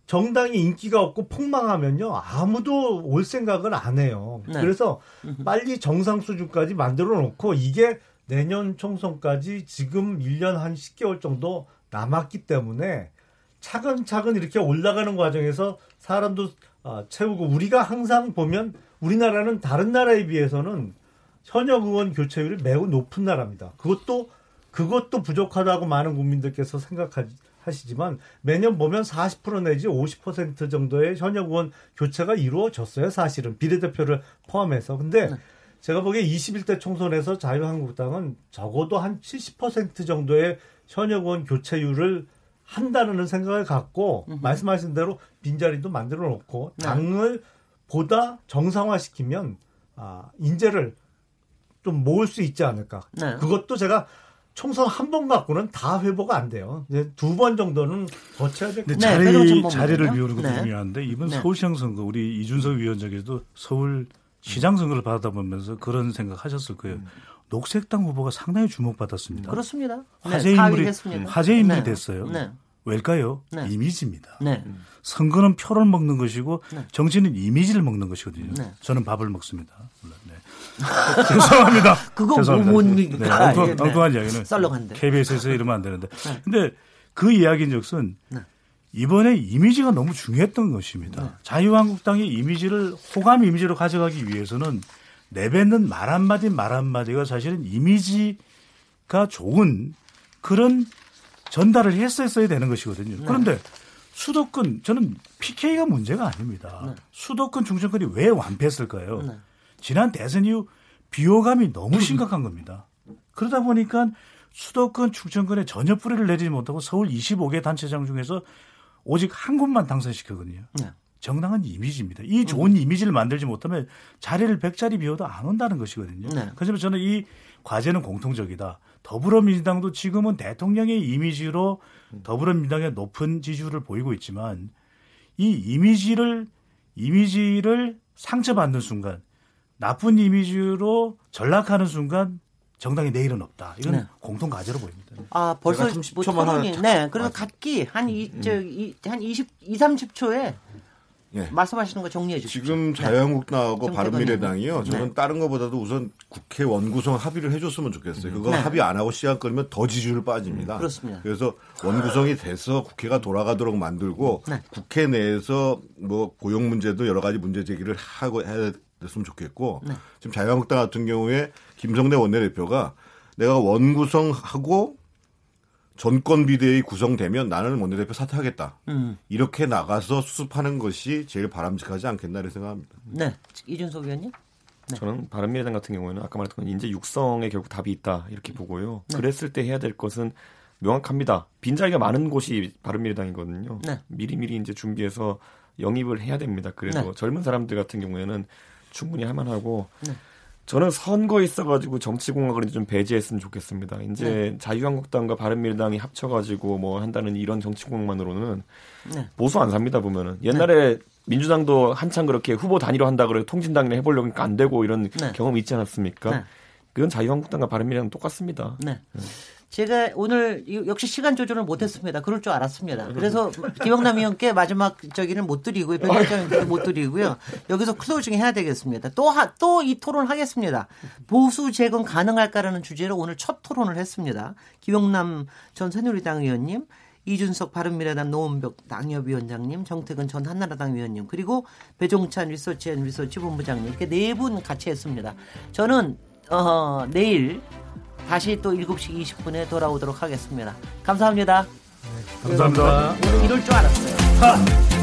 S3: 정당이 인기가 없고 폭망하면요 아무도 올 생각을 안 해요. 네. 그래서 빨리 정상 수준까지 만들어 놓고 이게 내년 총선까지 지금 1년 한 10개월 정도 남았기 때문에 차근차근 이렇게 올라가는 과정에서 사람도 어, 채우고 우리가 항상 보면 우리나라는 다른 나라에 비해서는 현역 의원 교체율이 매우 높은 나라입니다. 그것도 그것도 부족하다고 많은 국민들께서 생각하시지만 매년 보면 40% 내지 50% 정도의 현역 의원 교체가 이루어졌어요. 사실은 비례대표를 포함해서. 근데 네. 제가 보기에 21대 총선에서 자유한국당은 적어도 한 70% 정도의 현역 의원 교체율을 한다는 생각을 갖고 음흠. 말씀하신 대로 빈자리도 만들어 놓고 네. 당을 보다 정상화시키면 아, 인재를 좀 모을 수 있지 않을까. 네. 그것도 제가 총선 한 번 갖고는 다 회복 안 돼요. 두번 정도는 거쳐야 될
S6: 네, 자리, 자리를 비우는 것도 네. 중요한데 이번 네. 서울시장 선거 우리 이준석 위원장께도 서울 시장 선거를 받다 보면서 그런 생각 하셨을 거예요. 음. 녹색당 후보가 상당히 주목받았습니다.
S2: 그렇습니다.
S6: 화제 인물이 화제 인물이 네. 됐어요. 네. 왜일까요? 네. 이미지입니다. 네. 선거는 표를 먹는 것이고 네. 정치는 이미지를 먹는 것이거든요. 네. 저는 밥을 먹습니다. 네. 죄송합니다.
S2: 그거 죄송합니다.
S6: 네, 엉뚱, 엉뚱한 이야기는 썰렁한데. KBS에서 이러면 안 되는데. 근데 그 이야기인즉슨 이번에 이미지가 너무 중요했던 것입니다. 자유한국당의 이미지를 호감 이미지로 가져가기 위해서는 내뱉는 말 한마디 말 한마디가 사실은 이미지가 좋은 그런 전달을 했었어야 되는 것이거든요. 네. 그런데 수도권 저는 PK가 문제가 아닙니다. 네. 수도권 중정권이 왜 완패했을까요? 네. 지난 대선 이후 비호감이 너무 심각한 겁니다. 그러다 보니까 수도권 충청권에 전혀 뿌리를 내리지 못하고 서울 25개 단체장 중에서 오직 한 곳만 당선시켰거든요. 네. 정당한 이미지입니다. 이 좋은 음. 이미지를 만들지 못하면 자리를 100자리 비워도 안 온다는 것이거든요. 네. 그래서 저는 이 과제는 공통적이다. 더불어민주당도 지금은 대통령의 이미지로 더불어민주당의 높은 지지율을 보이고 있지만 이 이미지를 이미지를 상처받는 순간 나쁜 이미지로 전락하는 순간 정당의 내일은 없다. 이건 네. 공통 과제로 보입니다.
S2: 아 벌써 뭐 토론이 네. 그래서 각기 한이저한 20, 2, 30초에 예. 말씀하시는 거 정리해 주시죠.
S4: 지금 네. 자유한국당하고 네. 바른미래당이요. 저는 네. 다른 것보다도 우선 국회 원구성 합의를 해줬으면 좋겠어요. 그거 네. 합의 안 하고 시간 끌면 더 지지율 빠집니다.
S2: 그렇습니다.
S4: 그래서 원구성이 돼서 국회가 돌아가도록 만들고 네. 국회 내에서 뭐 고용 문제도 여러 가지 문제 제기를 하고 해야 됐으면 좋겠고 네. 지금 자유한국당 같은 경우에 김성대 원내대표가 내가 원구성하고 전권 비대위 구성되면 나는 원내대표 사퇴하겠다. 음. 이렇게 나가서 수습하는 것이 제일 바람직하지 않겠나 를 생각합니다.
S2: 네, 이준석 의원님.
S5: 네. 저는 바른미래당 같은 경우에는 아까 말했던 인재 육성에 결국 답이 있다 이렇게 보고요. 네. 그랬을 때 해야 될 것은 명확합니다. 빈자리가 많은 곳이 바른미래당이거든요. 네. 미리미리 이제 준비해서 영입을 해야 됩니다. 그래서 네. 젊은 사람들 같은 경우에는 충분히 할만하고 네. 저는 선거에 있어가지고 정치공학을 좀 배제했으면 좋겠습니다. 이제 네. 자유한국당과 바른미래당이 합쳐가지고 뭐 한다는 이런 정치공학만으로는 네. 보수 안 삽니다 보면은 옛날에 네. 민주당도 한창 그렇게 후보 단일화 한다 그래 통진당이나 해보려고 하니까 안 되고 이런 네. 경험이 있지 않았습니까? 네. 그건 자유한국당과 바른미래당 똑같습니다.
S2: 네. 제가 오늘 역시 시간 조절을 못했습니다. 그럴 줄 알았습니다. 그래서 김영남 의원께 마지막 저기는 못 드리고요. 변호사님께 못 드리고요. 여기서 클로징 해야 되겠습니다. 또또 이 토론 하겠습니다. 보수 재건 가능할까라는 주제로 오늘 첫 토론을 했습니다. 김용남 전 새누리당 의원님, 이준석 바른미래당 노원병 당협위원장님, 정태근 전 한나라당 의원님, 그리고 배종찬 리서치 앤 리서치 본부장님 이렇게 네분 같이 했습니다. 저는 어, 내일 다시 또 7시 20분에 돌아오도록 하겠습니다. 감사합니다.
S3: 네, 감사합니다.
S2: 오늘 이럴 줄 알았어요.